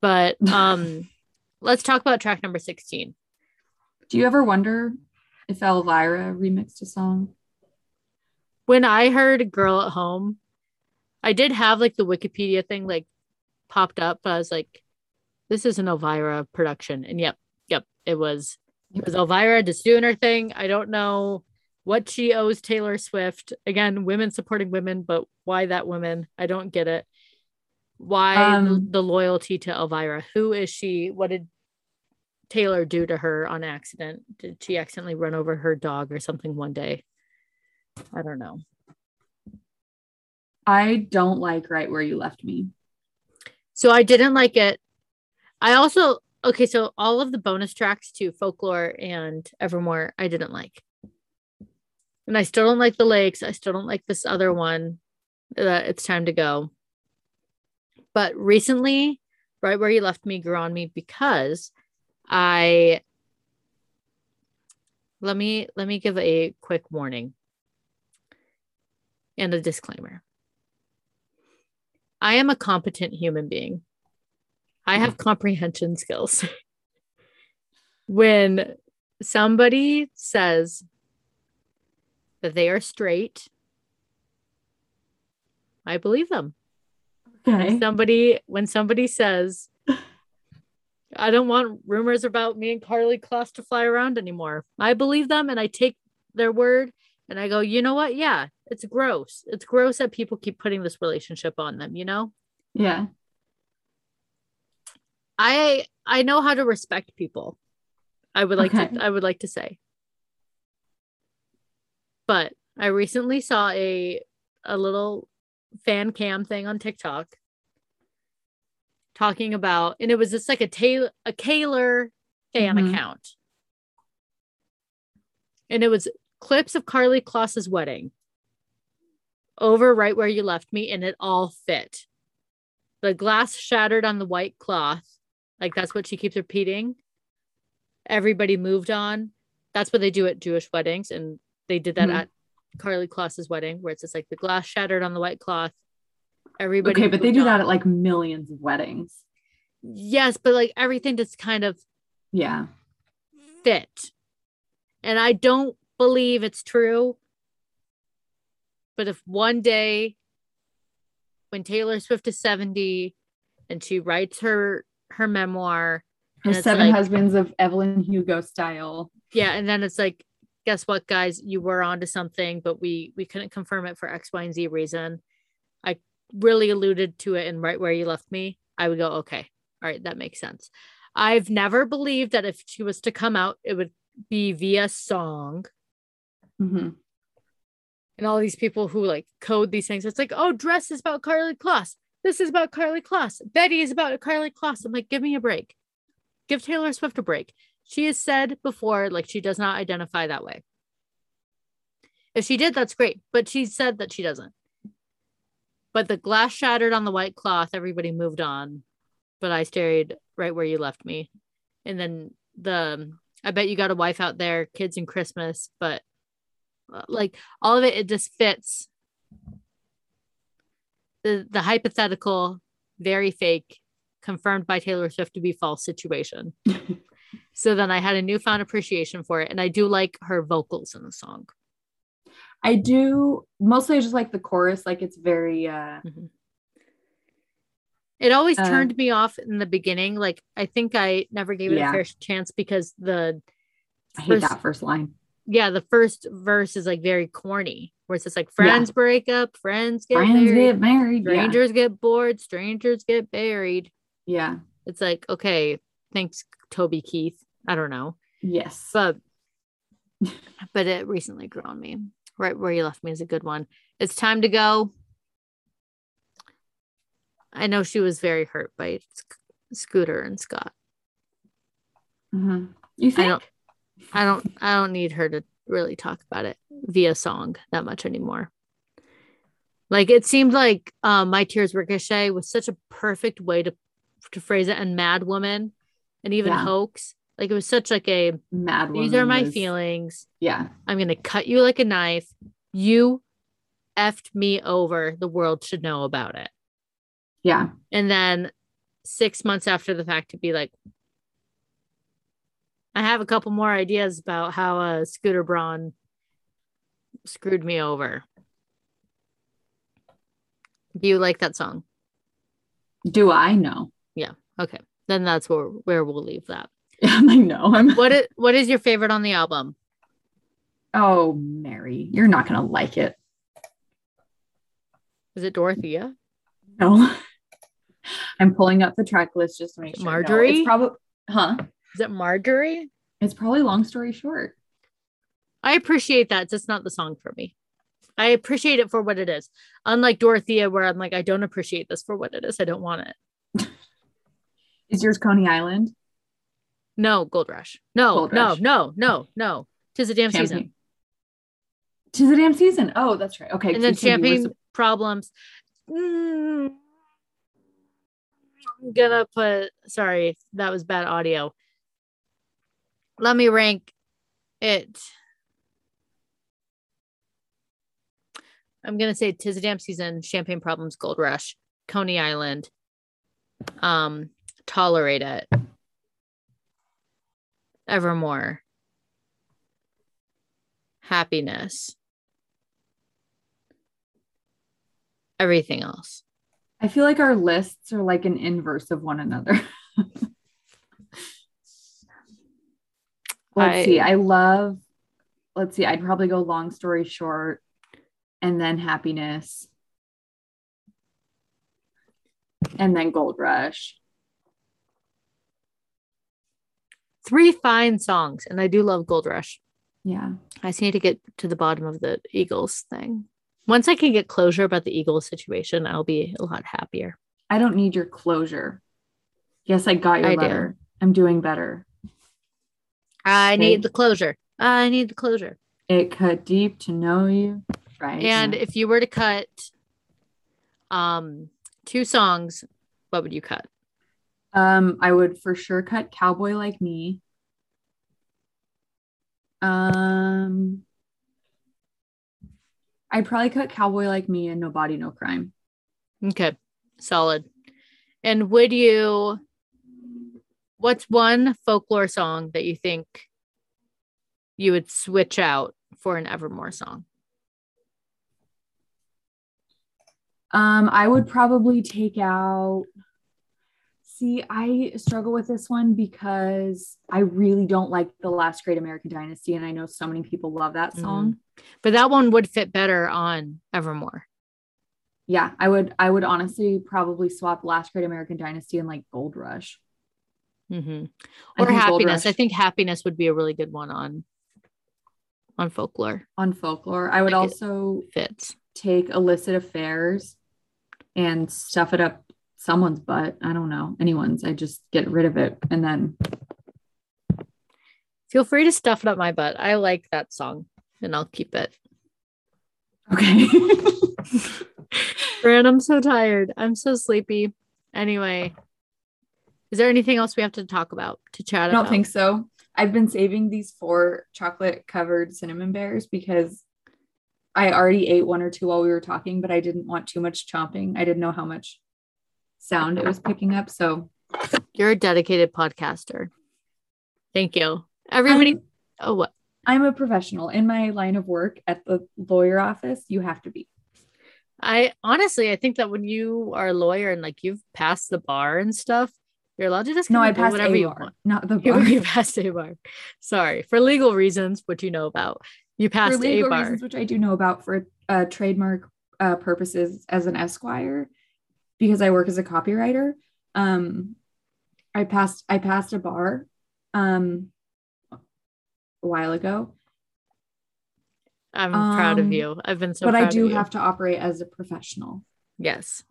But *laughs* um let's talk about track number 16. do you ever wonder if elvira remixed a song When I heard Girl at Home, I did have like the Wikipedia thing like popped up, but I was like, this is an Elvira production. And yep, yep, it was It was Elvira just doing her thing. I don't know what she owes Taylor Swift. Again, women supporting women, but why that woman? I don't get it. Why Um, the loyalty to Elvira? Who is she? What did Taylor do to her on accident? Did she accidentally run over her dog or something one day? I don't know. I don't like right where you left me. So I didn't like it. I also okay, so all of the bonus tracks to folklore and Evermore, I didn't like. And I still don't like the lakes. I still don't like this other one that it's time to go. But recently, right where you left me grew on me because I let me let me give a quick warning and a disclaimer. I am a competent human being. I have mm-hmm. comprehension skills. *laughs* when somebody says that they are straight, I believe them. Okay. Somebody when somebody says I don't want rumors about me and Karlie Kloss to fly around anymore. I believe them and I take their word and I go, you know what? Yeah, it's gross. It's gross that people keep putting this relationship on them, you know? Yeah. I I know how to respect people. I would like Okay. to I would like to say. But I recently saw a a little fan cam thing on TikTok talking about and it was just like a Taylor a Kaylor fan Mhm. account. And it was clips of Karlie Kloss's wedding over right where you left me and it all fit. The glass shattered on the white cloth. Like that's what she keeps repeating. Everybody moved on. That's what they do at Jewish weddings. And they did that Mhm. at Karlie Kloss's wedding, where it's just like the glass shattered on the white cloth. Everybody. Okay, but they do on. that at like millions of weddings. Yes, but like everything just kind of Yeah. fit. And I don't believe it's true. But if one day when Taylor Swift is 70 and she writes her her memoir, Her seven like- husbands of Evelyn Hugo style. yeah, and then it's like, guess what, guys, you were onto something, but we we couldn't confirm it for X, Y, and Z reason. I really alluded to it and right where you left me. I would go, okay, all right, that makes sense. I've never believed that if she was to come out, it would be via song. Mhm. and all these people who like code these things. It's like, oh, dress is about Karlie Kloss. This is about Karlie Kloss. Betty is about Karlie Kloss. I'm like, give me a break. Give Taylor Swift a break. She has said before, like, she does not identify that way. If she did, that's great. But she said that she doesn't. But the glass shattered on the white cloth. Everybody moved on. But I stayed right where you left me. And then the, I bet you got a wife out there, kids and Christmas, but uh, like all of it it just fits the the hypothetical very fake confirmed by taylor swift to be false situation *laughs* so then i had a newfound appreciation for it and i do like her vocals in the song I do mostly I just like the chorus. Like it's very uh it always Uh, turned me off in the beginning like i think i never gave it Yeah. a fair chance because the I hate first- that first line. Yeah the first verse is like very corny where it's just like friends break up friends get Friends married get married. Yeah. strangers get bored strangers get buried yeah. it's like okay thanks toby keith i don't know Yes. but *laughs* but it recently grew on me right where you left me is a good one it's time to go i know she was very hurt by Sc- scooter and scott Mhm. You think? I don't i don't need her to really talk about it via song that much anymore like it seemed like um, my tears ricochet was such a perfect way to to phrase it and mad woman and even Yeah. hoax like it was such like a Mad these are my was- feelings Yeah. I'm going to cut you like a knife. You effed me over. The world should know about it. Yeah. And then six months after the fact, to be like, I have a couple more ideas about how uh, Scooter Braun screwed me over. Do you like that song? Do I know? Yeah. Okay, then that's where where we'll leave that. *laughs* I'm like, no, I'm What is what is your favorite on the album? Oh, Mary, you're not gonna like it. Is it Dorothea? No. *laughs* I'm pulling up the track list just to make sure. No, Marjorie? it's probably huh? Is it Marjorie? It's probably long story short. I appreciate that. It's just not the song for me. I appreciate it for what it is. Unlike Dorothea, where I'm like, I don't appreciate this for what it is. I don't want it. *laughs* Is yours Coney Island? No, Gold Rush. No, Gold no, Rush. no, no, no. Tis a damn season. Champagne. Tis the damn season. Oh, that's right. Okay. And then 'cause you said you were champagne sup- problems. Mm, I'm gonna put sorry, that was bad audio. Let me rank it. I'm gonna say Tis a Damn Season, Champagne Problems, Gold Rush, Coney Island, um, Tolerate It, Evermore, Happiness, everything else. I feel like our lists are like an inverse of one another. *laughs* let's I- see. I love, let's see. I'd probably go long story short and then happiness. And then gold rush. Three fine songs, and I do love Gold Rush. Yeah. I just need to get to the bottom of the Eagles thing. Once I can get closure about the Eagles situation, I'll be a lot happier. I don't need your closure. Yes, I got your I do. letter. I'm doing better. I Okay. need the closure. I need the closure. It cut deep to know you. Right. And now. if you were to cut um two songs, what would you cut? Um, I would for sure cut Cowboy Like Me. Um, I'd probably cut Cowboy Like Me and No Body, No Crime. Okay, solid. And would you what's one folklore song that you think you would switch out for an Evermore song? Um, I would probably take out. See, I struggle with this one because I really don't like the last Great American Dynasty, and I know so many people love that song. But that one would fit better on Evermore. Yeah, I would. I would honestly probably swap Last Great American Dynasty and like Gold Rush. Hmm Or happiness. I think happiness would be a really good one on on folklore. on folklore. I would Like also Fits. take illicit affairs and stuff it up someone's butt. I don't know, anyone's. I just get rid of it and then Feel free to stuff it up my butt. I like that song and I'll keep it. okay. *laughs* Fran, I'm so tired. I'm so sleepy. Anyway, is there anything else we have to talk about to chat I don't about? think so. I've been saving these four chocolate covered cinnamon bears because I already ate one or two while we were talking, but I didn't want too much chomping. I didn't know how much sound it was picking up. So You're a dedicated podcaster. Thank you. Everybody. I'm, oh, what? I'm a professional in my line of work at the lawyer office. You have to be. I honestly, I think that when you are a lawyer and like you've passed the bar and stuff, you're allowed to just No, I passed whatever a you bar, want. not the *laughs* bar. you passed a bar. Sorry for legal reasons, which you know about. You for passed a legal bar. reasons, which I do know about for uh, trademark uh, purposes as an esquire, because I work as a copywriter. Um, I passed I passed a bar um, a while ago, I'm proud of Um, you. I've been so. but I do have to operate as a professional. Yes.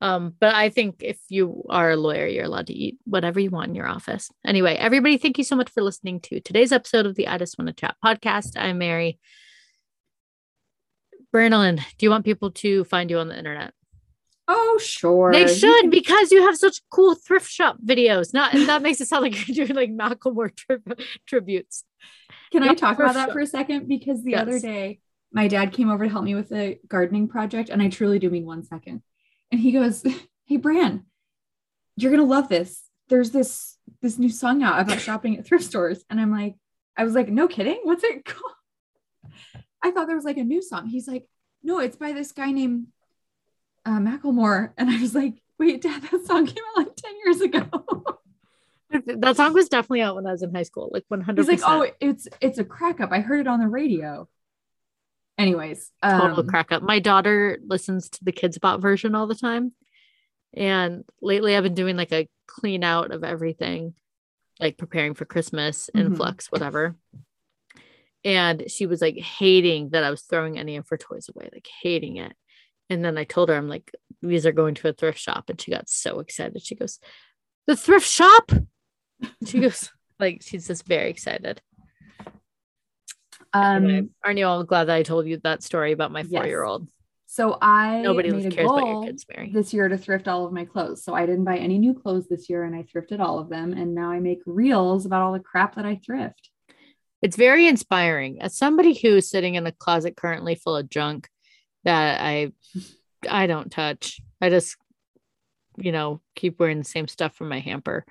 Um, but I think if you are a lawyer, you're allowed to eat whatever you want in your office. Anyway, everybody, thank you so much for listening to today's episode of the I Just Want to Chat podcast. I'm Mary. Brandon, do you want people to find you on the internet? Oh, sure. They should because you have such cool thrift shop videos. Not and that makes it sound like *laughs* you're doing like Macklemore tri- tributes. Can I talk about that sure. for a second? Because the other day, my dad came over to help me with a gardening project, and I truly do mean one second. And he goes, "Hey, Bran, you're gonna love this. There's this this new song out about shopping at thrift stores." And I'm like, I was like, "No kidding? What's it *laughs* called?" I thought there was like a new song. He's like, "No, it's by this guy named uh, Macklemore." And I was like, "Wait, Dad, that song came out like ten years ago." *laughs* That song was definitely out when I was in high school, like 100. He's like, oh, it's it's a crack up. I heard it on the radio. Anyways, total um, crack up. My daughter listens to the Kidz Bop version all the time, and lately I've been doing like a clean out of everything, like preparing for Christmas, Mhm. influx, whatever. And she was like hating that I was throwing any of her toys away, like hating it. And then I told her, I'm like, these are going to a thrift shop. And she got so excited. She goes, The thrift shop? She goes, *laughs* like, she's just very excited. Um, aren't you all glad that I told you that story about my four year old? so I Nobody made cares about your kids, Mary. this year to thrift all of my clothes. So I didn't buy any new clothes this year, and I thrifted all of them. And now I make reels about all the crap that I thrift. It's very inspiring. As somebody who's sitting in a closet currently full of junk that I I don't touch. I just you know keep wearing the same stuff from my hamper.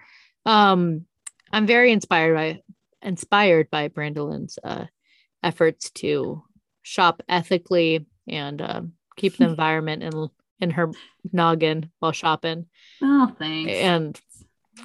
Um I'm very inspired by inspired by Brandolin's uh efforts to shop ethically and um keep the *laughs* environment in in her noggin while shopping. Oh, thanks. and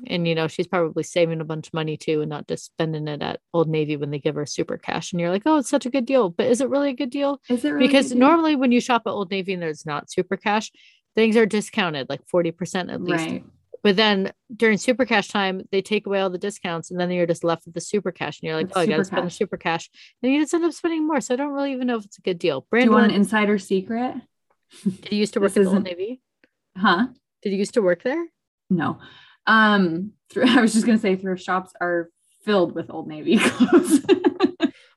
and you know she's probably saving a bunch of money too and not just spending it at old navy when they give her super cash and you're like oh it's such a good deal. But is it really a good deal? Is it really because normally when you shop at old navy and there's not super cash things are discounted like 40% at least. Right? But then during super cash time they take away all the discounts and then you're just left with the super cash and you're like With oh i gotta super spend the super cash and you just end up spending more so i don't really even know if it's a good deal Do you want an insider secret? *laughs* did you used to work at old navy Huh? did you used to work there No. Um, *laughs* I was just gonna say thrift shops are filled with old navy *laughs* clothes.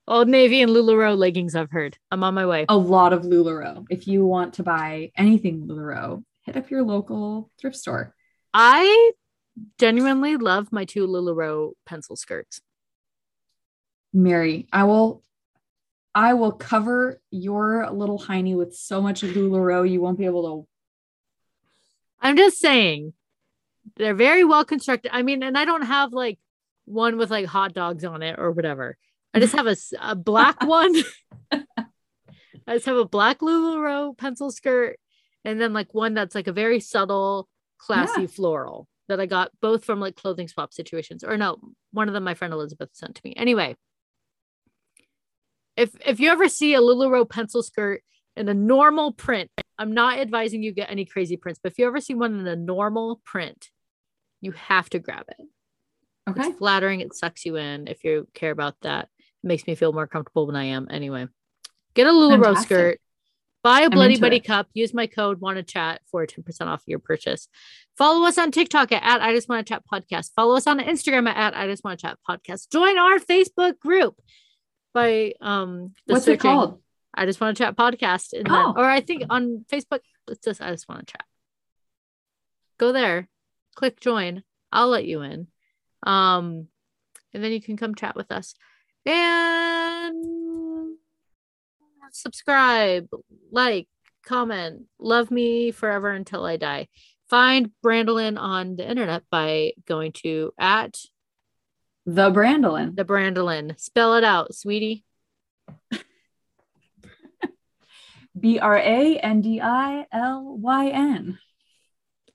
old navy and lularoe leggings i've heard i'm on my way a lot of Lularoe. If you want to buy anything Lularoe, hit up your local thrift store. I genuinely love my two Lularoe pencil skirts. Mary, I will I will cover your little hiney with so much Lularoe you won't be able to. I'm just saying they're very well constructed. I mean, and I don't have like one with like hot dogs on it or whatever. I just have a, a black *laughs* one. I just have a black Lularoe pencil skirt and then like one that's like a very subtle, classy Yeah. floral that I got both from like clothing swap situations. Or no, one of them my friend Elizabeth sent to me. Anyway, if if you ever see a Lularoe pencil skirt in a normal print, I'm not advising you get any crazy prints, but if you ever see one in a normal print, you have to grab it. Okay. It's flattering, it sucks you in if you care about that. It makes me feel more comfortable when I am. Anyway, get a Lularoe Fantastic. skirt, buy a Bloody Buddy it. cup, use my code want to chat for 10% off your purchase. Follow us on TikTok at, at I just want to chat podcast. Follow us on Instagram at, at I just want to chat podcast. Join our Facebook group by um What's it called? I just want to chat podcast and Oh. then or I think on Facebook it's just I just want to chat. Go there, click join. I'll let you in. Um and then you can come chat with us. And subscribe, like, comment, love me forever until I die. Find Brandilyn on the internet by going to at The Brandilyn. the Brandilyn. Spell it out, sweetie. *laughs* B R A N D I L Y N.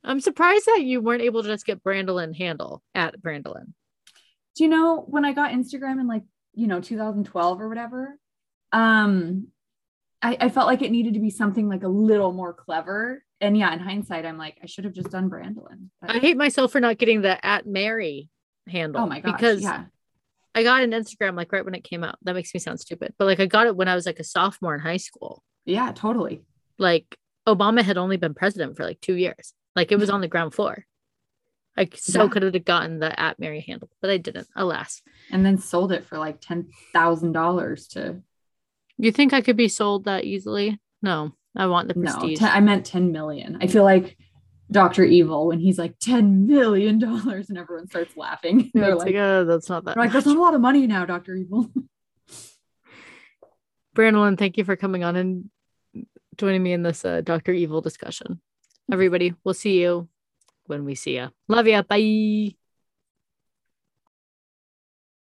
I'm surprised that you weren't able to just get Brandilyn handle at Brandilyn. Do you know when I got Instagram in like, you know, 2012 or whatever? Um, I, I felt like it needed to be something like a little more clever. And yeah, in hindsight, I'm like, I should have just done Brandilyn. But- I hate myself for not getting the at Mary handle. oh my gosh. Because yeah. I got an Instagram like right when it came out. That makes me sound stupid. But like I got it when I was like a sophomore in high school. Yeah, totally. Like Obama had only been president for like two years. Like it was on the ground floor. I so Yeah. could have gotten the at Mary handle, but I didn't, alas. And then sold it for like $10,000 to, You think I could be sold that easily? No, I want the no, prestige. 10, I meant 10 million. I feel like Dr. Evil when he's like $10 million and everyone starts laughing. *laughs* They're like, like, oh, that's not that. like, that's not a lot of money now, Dr. Evil. *laughs* Brandon, thank you for coming on and joining me in this uh, Dr. Evil discussion. Everybody, we'll see you when we see you. Love ya. Bye.